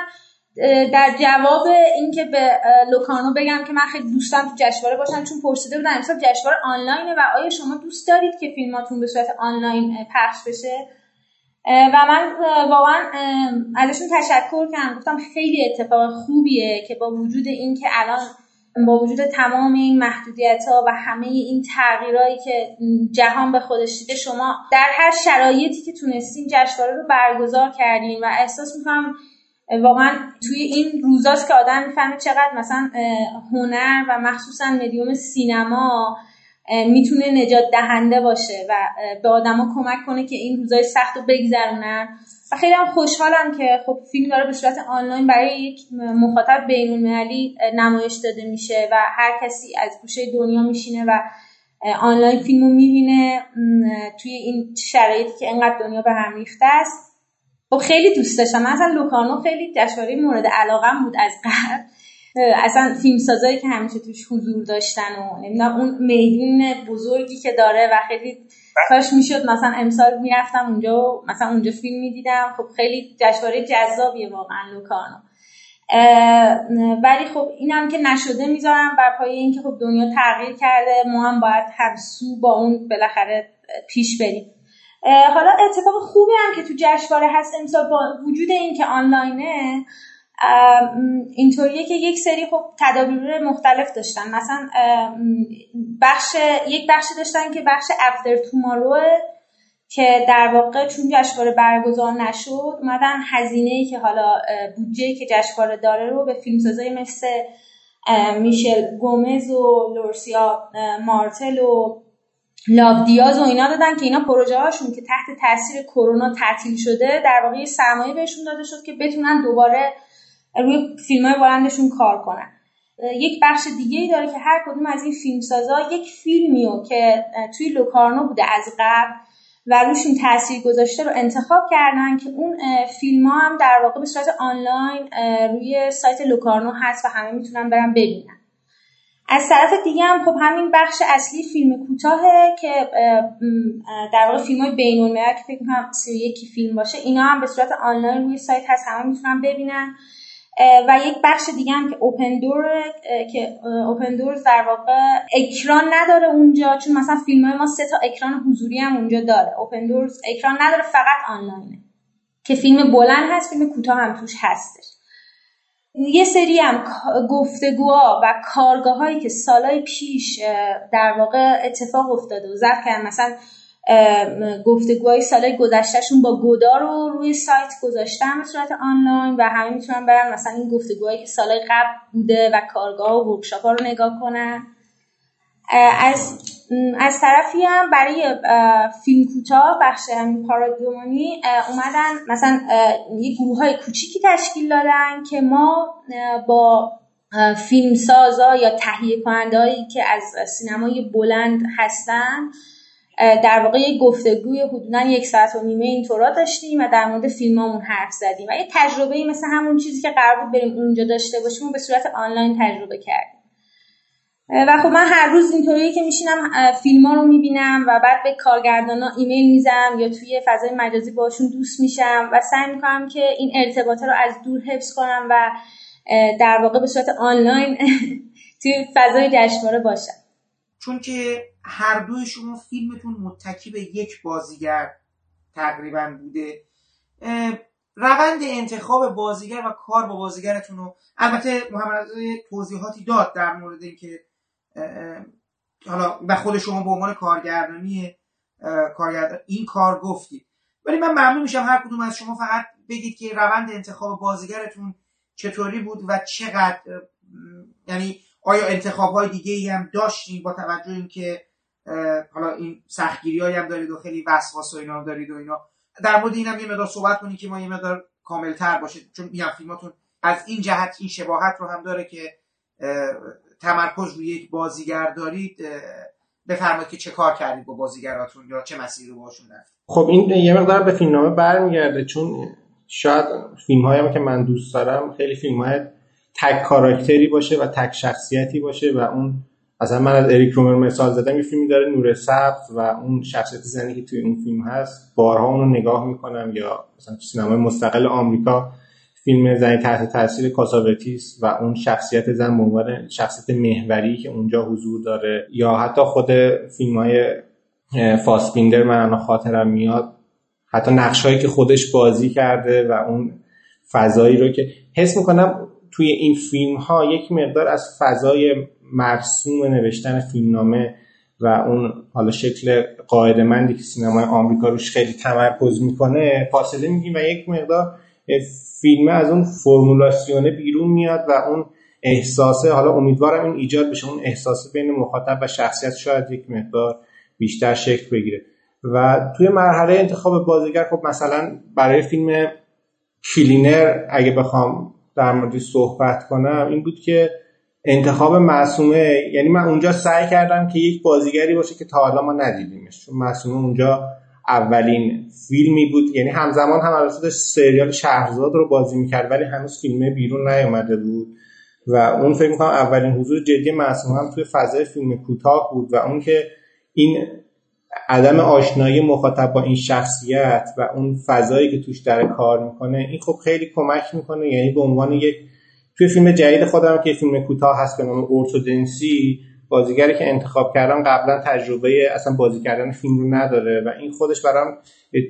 در جواب اینکه به لوکانو بگم که من خیلی دوستم تو جشنواره باشم چون پرسیده بودن امسال جشنواره آنلاینه و آیا شما دوست دارید که فیلماتون به صورت آنلاین پخش بشه؟ و من واقعا ازشون تشکر کردم. گفتم خیلی اتفاق خوبیه که با وجود اینکه الان با وجود تمام این محدودیت ها و همه این تغییرایی که جهان به خودش دیده شما در هر شرایطی که تونستین جشنواره رو برگزار کردین. و احساس می‌کنم واقعا توی این روزاست که آدم می‌فهمه چقدر مثلا هنر و مخصوصا مدیوم سینما می‌تونه نجات دهنده باشه و به آدما کمک کنه که این روزای سخت رو بگذرونن. و خیلی هم خوشحالم که خب فیلم داره به صورت آنلاین برای یک مخاطب بینالمللی نمایش داده میشه و هر کسی از گوشه دنیا میشینه و آنلاین فیلم رو می‌بینه توی این شرایطی که انقدر دنیا به هم ریخته است. خب خیلی دوست داشتم. مثلا لوکانو خیلی جشنواره مورد علاقم بود از قبل. اصلا فیلم سازایی که همیشه توش حضور داشتن و نمی‌دونم اون میدون بزرگی که داره و خیلی کاش می‌شد مثلا امسال می‌رفتم اونجا و مثلا اونجا فیلم می‌دیدم. خب خیلی جشنواره جذابیه واقعا لوکانو. ولی خب اینم که نشده می‌ذارم بر پایه اینکه خب دنیا تغییر کرده. ما هم باید همسو با اون بالاخره پیش بریم. حالا اتفاق خوبی هم که تو جشنواره هست امسال با وجود اینکه آنلاینه اینطوریه که یک سری خب تدابیر مختلف داشتن. مثلا بخش یک بخشی داشتن که بخش افتر تومارو که در واقع چون جشنواره برگزار نشد اومدن هزینه ای که حالا بودجه که جشنواره داره رو به فیلمسازای مثل میشل گومز و لورسیا مارتل و لابدیاز و اینا دادن که اینا پروژه هاشون که تحت تاثیر کرونا تعطیل شده در واقع سرمایه بهشون داده شد که بتونن دوباره روی فیلم های بلندشون کار کنن. یک بخش دیگه ای داره که هر کدوم از این فیلمسازا یک فیلمیو که توی لوکارنو بوده از قبل و روشون تاثیر گذاشته رو انتخاب کردن که اون فیلم ها هم در واقع به صورت آنلاین روی سایت لوکارنو هست و همه می‌تونن برن ببینن. از طرف دیگه هم خب همین بخش اصلی فیلم کوتاهه که در واقع فیلم های بین که فکر کنم سری یکی فیلم باشه اینا هم به صورت آنلاین روی سایت هست همه می‌تونن ببینن. و یک بخش دیگه هم که اوپن دور که اوپن دور در واقع اکران نداره اونجا چون مثلا فیلم های ما سه تا اکران حضوری هم اونجا داره. اوپن دور اکران نداره فقط آنلاینه. که فیلم بلند هست فیلم کوتاه هم توش هستش. یه سری هم گفتگوها و کارگاه هایی که سالهای پیش در واقع اتفاق افتاده و ضبط کردن. مثلا گفتگوهای سالهای گذشتهشون با گودا رو روی سایت گذاشتن به صورت آنلاین و همه می‌تونن برن مثلا این گفتگوهایی که سالهای قبل بوده و کارگاه و ورکشاپ ها رو نگاه کنن. از از طرفی هم برای فیلم کوتاه بخش پارادومانی اومدن مثلا یه گروه های کوچیکی تشکیل دادن که ما با فیلم سازا یا تهیه کننده هایی که از سینمای بلند هستن در واقع یه گفتگوی حدودا یک ساعت و نیمه اینطورا داشتیم و در مورد فیلمامون حرف زدیم. و یه تجربه مثل همون چیزی که قرار بود بریم اونجا داشته باشیم و به صورت آنلاین تجربه کردیم. و خب من هر روز اینطوری که میشینم فیلم ها رو می‌بینم و بعد به کارگردانا ایمیل می‌زنم یا توی فضای مجازی باشون دوست میشم و سعی می‌کنم که این ارتباط رو از دور حفظ کنم و در واقع به صورت آنلاین توی فضای جشنواره باشم. چون که هر دوی شما فیلمتون متکی به یک بازیگر تقریبا بوده روند انتخاب بازیگر و کار با بازیگرتون رو البته محمد توضیحاتی داد در مورد اینکه حالا و خود شما به عنوان کارگردانی کارگردان این کار گفتید. ولی من ممنون میشم هر کدوم از شما فقط بگید که روند انتخاب بازیگرتون چطوری بود و چقدر یعنی آیا انتخاب های دیگه ای هم داشتین با توجه اینکه حالا این سختگیری هم دارید و خیلی وسواس و اینا دارید و اینا. در مورد اینم یه مقدار صحبت کنید که ما یه مقدار کاملتر باشه چون میگم فیلماتون از این جهت این شباهت رو هم داره که تمرکز روی یک بازیگر دارید بفرمایید که چه کار کردید با بازیگراتون یا چه مسیری رو باشون رفت خب این یه مقدار به فیلمنامه برمیگرده چون شاید فیلم هم که من دوست دارم خیلی فیلم های تک کاراکتری باشه و تک شخصیتی باشه و اون مثلا من از اریک رومر مثال زدم یه فیلمی داره نور سبز و اون شخصیت زنی که توی اون فیلم هست بارها اون رو نگاه می‌کنم یا مثلا تو سینمای مستقل آمریکا فیلم زنی تحت تاثیر کاساوتیس و اون شخصیت زن به شخصیت محوری که اونجا حضور داره یا حتی خود فیلم های فاسبیندر من خاطرم میاد حتی نقشهایی که خودش بازی کرده و اون فضایی رو که حس می‌کنم توی این فیلم ها یک مقدار از فضای مرسوم نوشتن فیلمنامه و اون حالا شکل قاعدمندی که سینمای آمریکا روش خیلی تمرکز می‌کنه فاصله میگیم و یک مقدار فیلم از اون فرمولاسیونه بیرون میاد و اون احساسه حالا امیدوارم این ایجاد بشه اون احساسه بین مخاطب و شخصیت شاید یک مقدار بیشتر شکل بگیره. و توی مرحله انتخاب بازیگر خب مثلا برای فیلم کلینر اگه بخوام در موردی صحبت کنم این بود که انتخاب معصومه. یعنی من اونجا سعی کردم که یک بازیگری باشه که تا حالا ما ندیدیمش. چون معصومه اونجا اولین فیلمی بود. یعنی همزمان هم البته داشت سریال شهرزاد رو بازی می‌کرد ولی هنوز فیلمه بیرون نیومده بود. و اون فکر می‌کنم اولین حضور جدی معصوم هم توی فضای فیلم کوتاه بود و اون که این عدم آشنایی مخاطب با این شخصیت و اون فضایی که توش در کار می‌کنه این خب خیلی کمک می‌کنه. یعنی به عنوان یک توی فیلم جدید خودم که فیلم کوتاه هست به نام اورتودنسی بازیگری که انتخاب کردم قبلا تجربه اصلا بازی کردن فیلم رو نداره و این خودش برام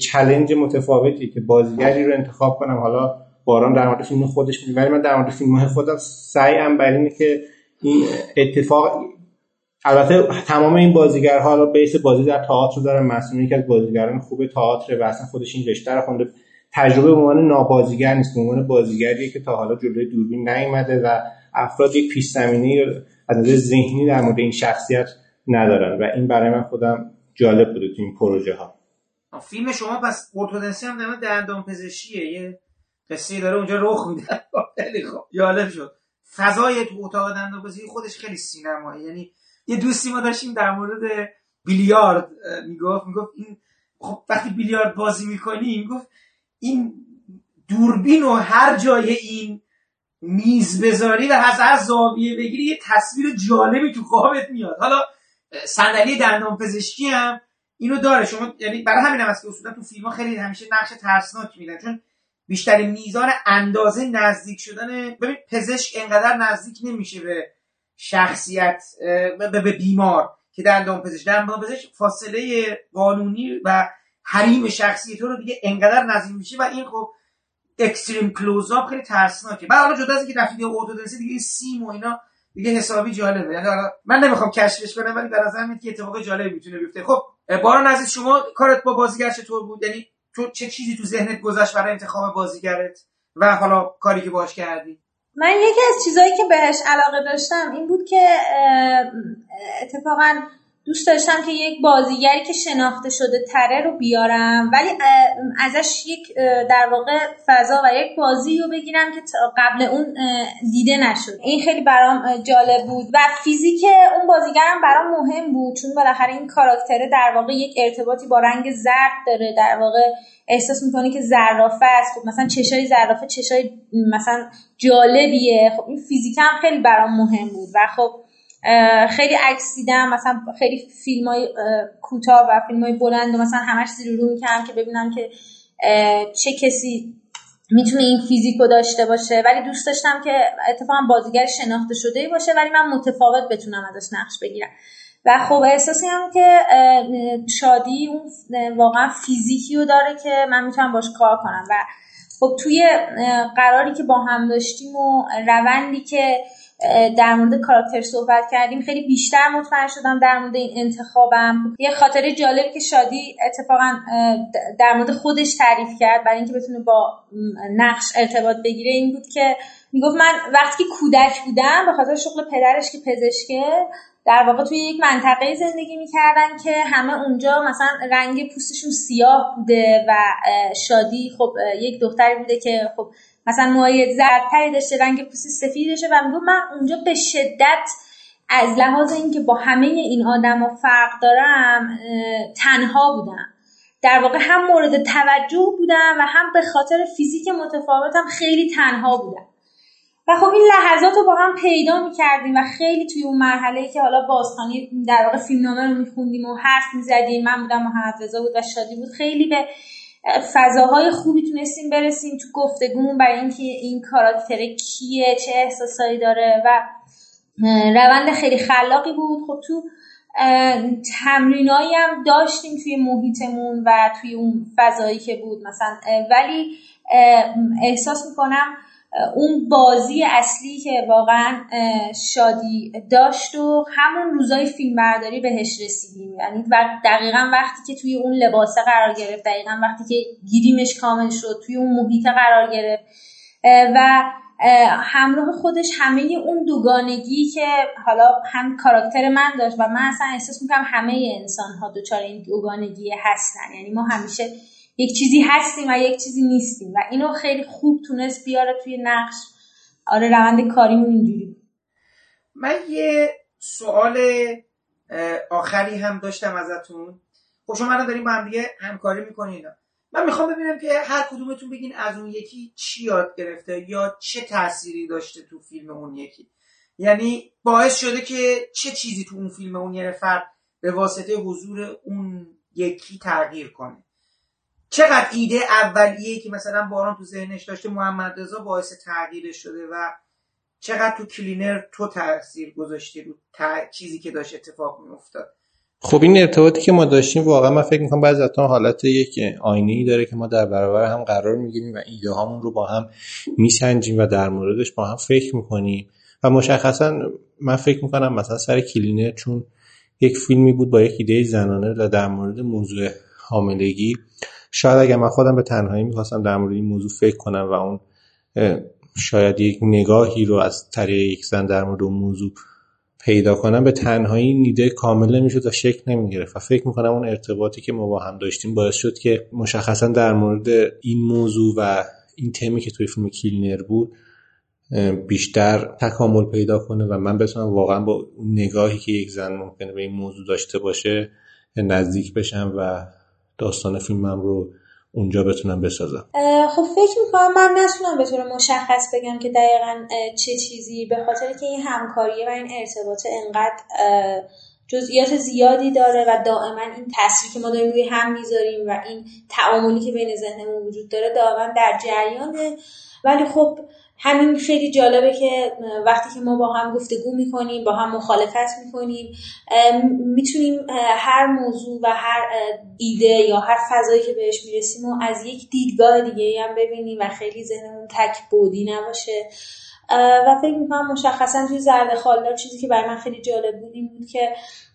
چلنج متفاوتی که بازیگری رو انتخاب کنم. حالا باران در مورد فیلم خودش میگه ولی من در مورد فیلم خودم سعیم بر اینه که این اتفاق البته تمام این بازیگرها رو بیس بازی در تئاتر دارن مسئول که از بازیگران خوب تئاتر و اصلا خودش این رشته رو خونده. تجربه به عنوان نابازیگر نیست به عنوان بازیگریه که تا حالا جلوی دوربین نیومده و افراد یک پیش زمینه از نظر ذهنی در مورد این شخصیت ندارن و این برای من خودم جالب بوده تو این پروژه ها فیلم شما پس ارتودنسی هم در دندان پزشکیه. یه قصه داره اونجا رخ میده. خیلی خوب. جالب شد. فضای تو اتاق دندان پزشکی خودش خیلی سینمایی. یعنی یه دوستی ما داشتیم در مورد بیلیارد می‌گفت می‌گفت این خب وقتی بیلیارد بازی می‌کنی می‌گفت این دوربین و هر جای این میز بذاری و از هر زاویه بگیری یه تصویر جالبی تو خوابت میاد. حالا صندلی دندان پزشکی هم اینو داره. شما یعنی برای همین هم که اصولا تو فیلم ها خیلی همیشه نقش ترسناک میدن چون بیشتر میزان اندازه نزدیک شدن ببین پزشک انقدر نزدیک نمیشه به شخصیت به بیمار که دندان پزشک. دندان پزشک فاصله قانونی و حریم شخصی تو رو دیگه انقدر نزدیک میشه و این خب اکستریم کلوزآپ خیلی ترسناکه. بعد حالا جدا از اینکه رفیق ارتودنسی دیگه سیم و اینا دیگه حسابی جالبه. یعنی من نمی‌خوام کشفش کنم ولی در نظر که اتفاق جالبی می‌تونه بیفته. خب باران عزیز شما کارت با بازیگر چطور بود؟ یعنی تو چه چیزی تو ذهنت گذشت برای انتخاب بازیگرت و حالا کاری که باش کردی؟ من یکی از چیزهایی که بهش علاقه داشتم این بود که اتفاقا دوست داشتم که یک بازیگری که شناخته شده تره رو بیارم ولی ازش یک در واقع فضا و یک بازی رو بگیرم که قبل اون دیده نشد. این خیلی برام جالب بود و فیزیک اون بازیگرم برام مهم بود چون بالاخره این کاراکتره در واقع یک ارتباطی با رنگ زرد داره در واقع احساس می‌کنه که زرافه است. خب مثلا چشای زرافه چشای مثلا جالبیه. خب این فیزیک هم خیلی برام مهم بود و خب خیلی عکس دیدم مثلا خیلی فیلم های کوتاه و فیلم های بلند و مثلا همش زیر رو می‌کردم که ببینم که چه کسی می‌تونه این فیزیک رو داشته باشه. ولی دوست داشتم که اتفاقا بازیگر شناخته شده باشه ولی من متفاوت بتونم ازش نقش بگیرم. و خب احساسی هم که شادی اون واقعا فیزیکی رو داره که من می‌تونم باش کار کنم. و خب توی قراری که با هم داشتیم و روندی که در مورد کاراکتر صحبت کردیم. خیلی بیشتر مطمئن شدم در مورد این انتخابم. یه خاطره جالب که شادی اتفاقا در مورد خودش تعریف کرد برای اینکه بتونه با نقش ارتباط بگیره این بود که می‌گفت من وقتی کودک بودم به خاطر شغل پدرش که پزشکه در واقع توی یک منطقه زندگی می‌کردن که همه اونجا مثلا رنگ پوستشون سیاه بوده و شادی خب یک دختری بوده که خب مثلا موهای زردتری داشته رنگ پوستی سفید داشته و میگم من اونجا به شدت از لحاظ اینکه با همه این آدما فرق دارم تنها بودم. در واقع هم مورد توجه بودم و هم به خاطر فیزیک متفاوتم خیلی تنها بودم. و خب این لحظات رو با هم پیدا می‌کردیم و خیلی توی اون مرحله که حالا بازخانی در واقع فیلمنامه رو میخوندیم و حرف می‌زدیم من بودم محمد رضا بود و شادی بود خیلی به فضاهای خوبی تونستیم برسیم تو گفتگومون برای اینکه این کاراکتر کیه چه احساسایی داره و روند خیلی خلاقی بود. خب تو تمرینایی هم داشتیم توی محیطمون و توی اون فضایی که بود مثلا. ولی احساس می‌کنم اون بازی اصلی که واقعا شادی داشت و همون روزای فیلم برداری بهش رسیدیم. یعنی دقیقا وقتی که توی اون لباسه قرار گرفت دقیقا وقتی که گیریمش کامل شد توی اون محیط قرار گرفت. و همراه خودش همه اون دوگانگی که حالا هم کاراکتر من داشت و من اصلا احساس می‌کنم همه انسان ها دچار این دوگانگی هستن. یعنی ما همیشه یک چیزی هستیم و یک چیزی نیستیم. و اینو خیلی خوب تونست بیاره توی نقش. آره روند کاریمون اینجوری بود. من یه سوال آخری هم داشتم ازتون. خب شما الان داریم با هم دیگه همکاری می‌کنین. من می‌خوام ببینم که هر کدومتون بگین از اون یکی چی یاد گرفته یا چه تأثیری داشته تو فیلم اون یکی. یعنی باعث شده که چه چیزی تو اون فیلم اون یه نفر به واسطه حضور اون یکی تغییر کنه. چقدر ایده اولیه که مثلا باران تو ذهنش داشته محمد رضا باعث تغییرش شده و چقدر تو کلینر تو تاثیر گذاشتی رو چیزی که داشت اتفاق میافتاد؟ خب این ارتباطی که ما داشتیم واقعا من فکر می‌کنم بعضی وقتا حالت یک آینه ای داره که ما در برابر هم قرار می‌گیریم و ایده هامون رو با هم میسنجیم و در موردش با هم فکر می‌کنیم. و مشخصا من فکر می‌کنم مثلا سر کلینر چون یک فیلمی بود با یک ایده زنانه در مورد موضوع حاملگی شاید اگر من خودم به تنهایی می‌خواستم در مورد این موضوع فکر کنم و اون شاید یک نگاهی رو از طریق یک زن در مورد اون موضوع پیدا کنم به تنهایی نیده کامل نمی‌شد و شکل نمی‌گرفت و فکر می‌کنم اون ارتباطی که ما با هم داشتیم باعث شد که مشخصا در مورد این موضوع و این تمی که توی فیلم کیلنر بود بیشتر تکامل پیدا کنه و من بتونم واقعا با نگاهی که یک زن ممکنه به این موضوع داشته باشه نزدیک بشم و داستان فیلمم رو اونجا بتونم بسازم. خب فکر می‌کنم من نتونم به طور مشخص بگم که دقیقا چه چیزی به خاطر که این همکاریه و این ارتباط انقدر جزئیات زیادی داره و دائما این تاثیری که ما داریم روی هم می‌ذاریم و این تعاملی که بین ذهنمون وجود داره دائما در جریانه. ولی خب همین خیلی جالبه که وقتی که ما با هم گفتگو می‌کنیم با هم مخالفت می‌کنیم می‌تونیم هر موضوع و هر ایده یا هر فضایی که بهش می‌رسیم و از یک دیدگاه دیگه هم ببینیم و خیلی ذهنمون تک بودی نباشه. و فکر می‌کنم مشخصا توی زرد خالدار چیزی که برای من خیلی جالب بود این بود که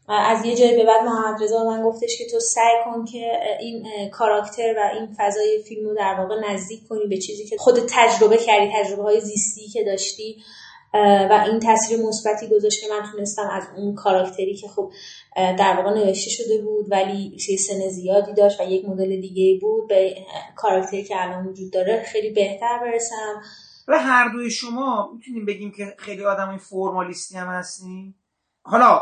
از یه جایی به بعد محمد رضا من گفتش که تو سعی کن که این کاراکتر و این فضای فیلم رو در واقع نزدیک کنی به چیزی که خود تجربه کردی تجربه های زیستی که داشتی و این تاثیر مثبتی گذاشت که من تونستم از اون کاراکتری که خب در واقع نوشته شده بود ولی سن زیادی داشت و یک مدل دیگه بود به کاراکتری که الان وجود داره خیلی بهتر برسم. و هر دوی شما می‌تونیم بگیم که خیلی آدم فرمالیستی هم هستیم حالا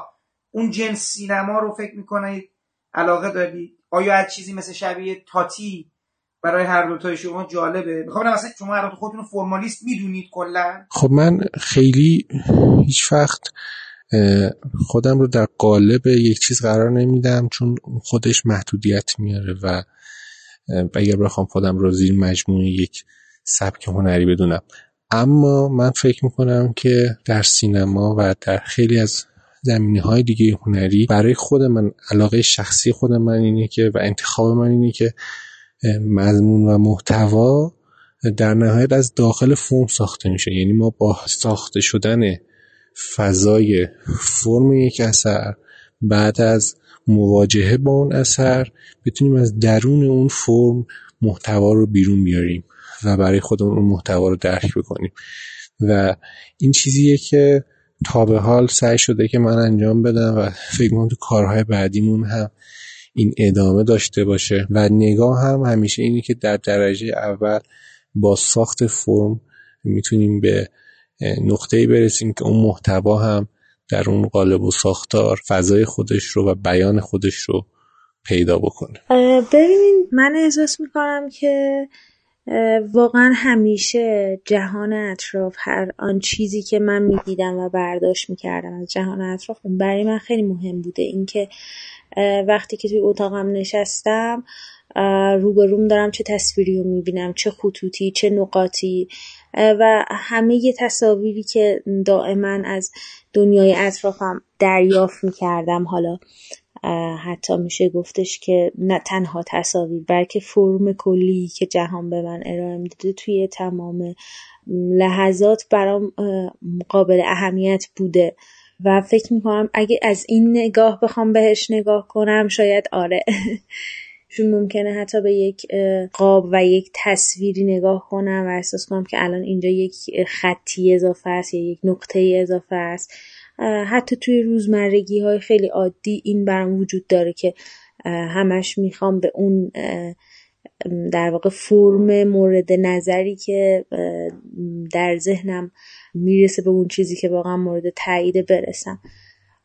اون جنس سینما رو فکر می‌کنید علاقه دارید؟ آیا از چیزی مثل شبیه تاتی برای هر دو تای شما جالبه؟ می‌خوام مثلا شما هر خودتون فرمالیست می‌دونید کلا؟ خب من خیلی هیچ وقت خودم رو در قالب یک چیز قرار نمیدم چون خودش محدودیت میاره و اگر بخوام خودم رو زیر مجموعه یک سبک هنری بدونم. اما من فکر می‌کنم که در سینما و در خیلی از زمینه های دیگه هنری. برای خود من علاقه شخصی خود من اینه که و انتخاب من اینه که مضمون و محتوا در نهایت از داخل فرم ساخته میشه. یعنی ما با ساخته شدن فضای فرم یک اثر بعد از مواجهه با اون اثر بتونیم از درون اون فرم محتوا رو بیرون بیاریم و برای خودمون اون محتوا رو درک بکنیم. و این چیزیه که تا به حال سعی شده که من انجام بدم و فکر کنم تو کارهای بعدیمون هم این ادامه داشته باشه. و نگاه هم همیشه اینه که در درجه اول با ساخت فرم می‌تونیم به نقطه‌ای برسیم که اون محتوا هم در اون قالب و ساختار فضای خودش رو و بیان خودش رو پیدا بکنه. ببینید من احساس می‌کنم که واقعا همیشه جهان اطراف هر آن چیزی که من می‌دیدم و برداشت می‌کردم از جهان اطراف برای من خیلی مهم بوده. اینکه وقتی که توی اتاقم نشستم روبروم دارم چه تصویری رو می‌بینم چه خطوطی چه نقاطی و همه یه تصاویری که دائما از دنیای اطرافم دریافت می‌کردم. حالا حتی میشه گفتش که نه تنها تصاویر بلکه فرم کلی که جهان به من ارائه می‌داده توی تمام لحظات برام قابل اهمیت بوده. و فکر می‌کنم اگه از این نگاه بخوام بهش نگاه کنم شاید آره. چون ممکنه حتی به یک قاب و یک تصویری نگاه کنم و احساس کنم که الان اینجا یک خطی اضافه است یا یک نقطه اضافه است. حتی توی روزمرگی های خیلی عادی این برام وجود داره که همش می‌خوام به اون در واقع فرم مورد نظری که در ذهنم می‌رسه به اون چیزی که واقعا مورد تایید برسم.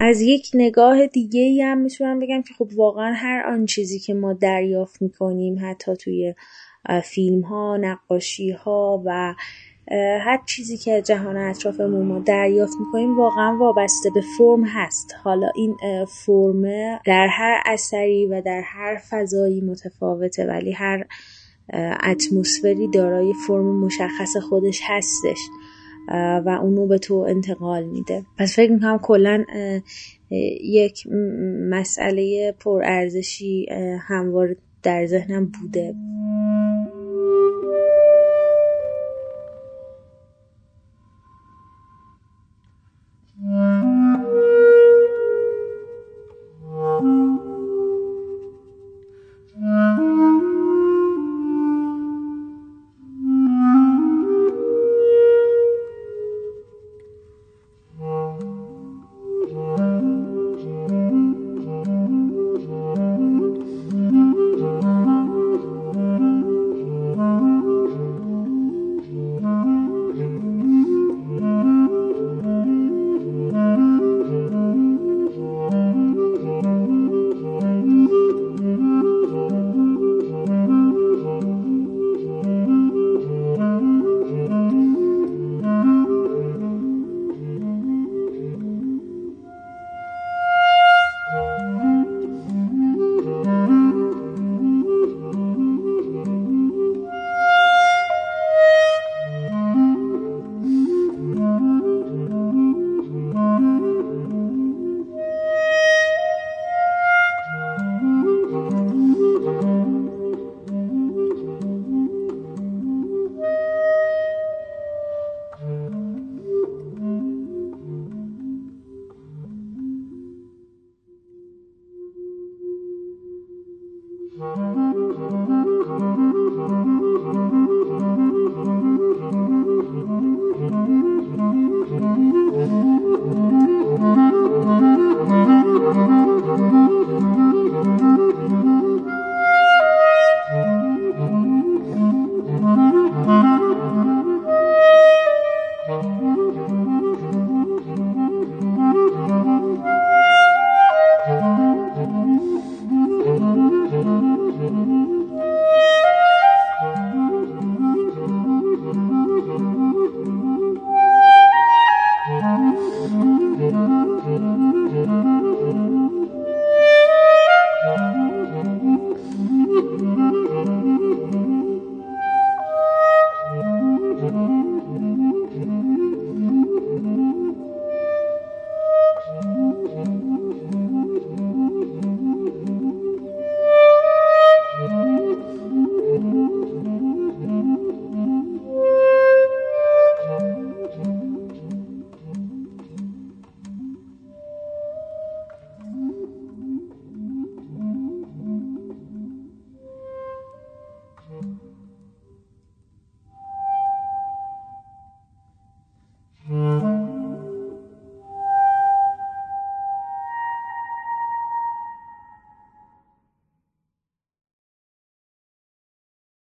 از یک نگاه دیگه هم می‌تونم بگم که خب واقعا هر آن چیزی که ما دریافت می‌کنیم حتی توی فیلم ها نقاشی ها و هر چیزی که جهان اطرافمون ما دریافت می‌کنیم واقعا وابسته به فرم هست. حالا این فرم در هر اثری و در هر فضایی متفاوته ولی هر اتمسفری دارای فرم مشخص خودش هستش و اونو به تو انتقال میده. پس فکر می‌کنم کلا یک مسئله پرارزشی هموار در ذهنم بوده.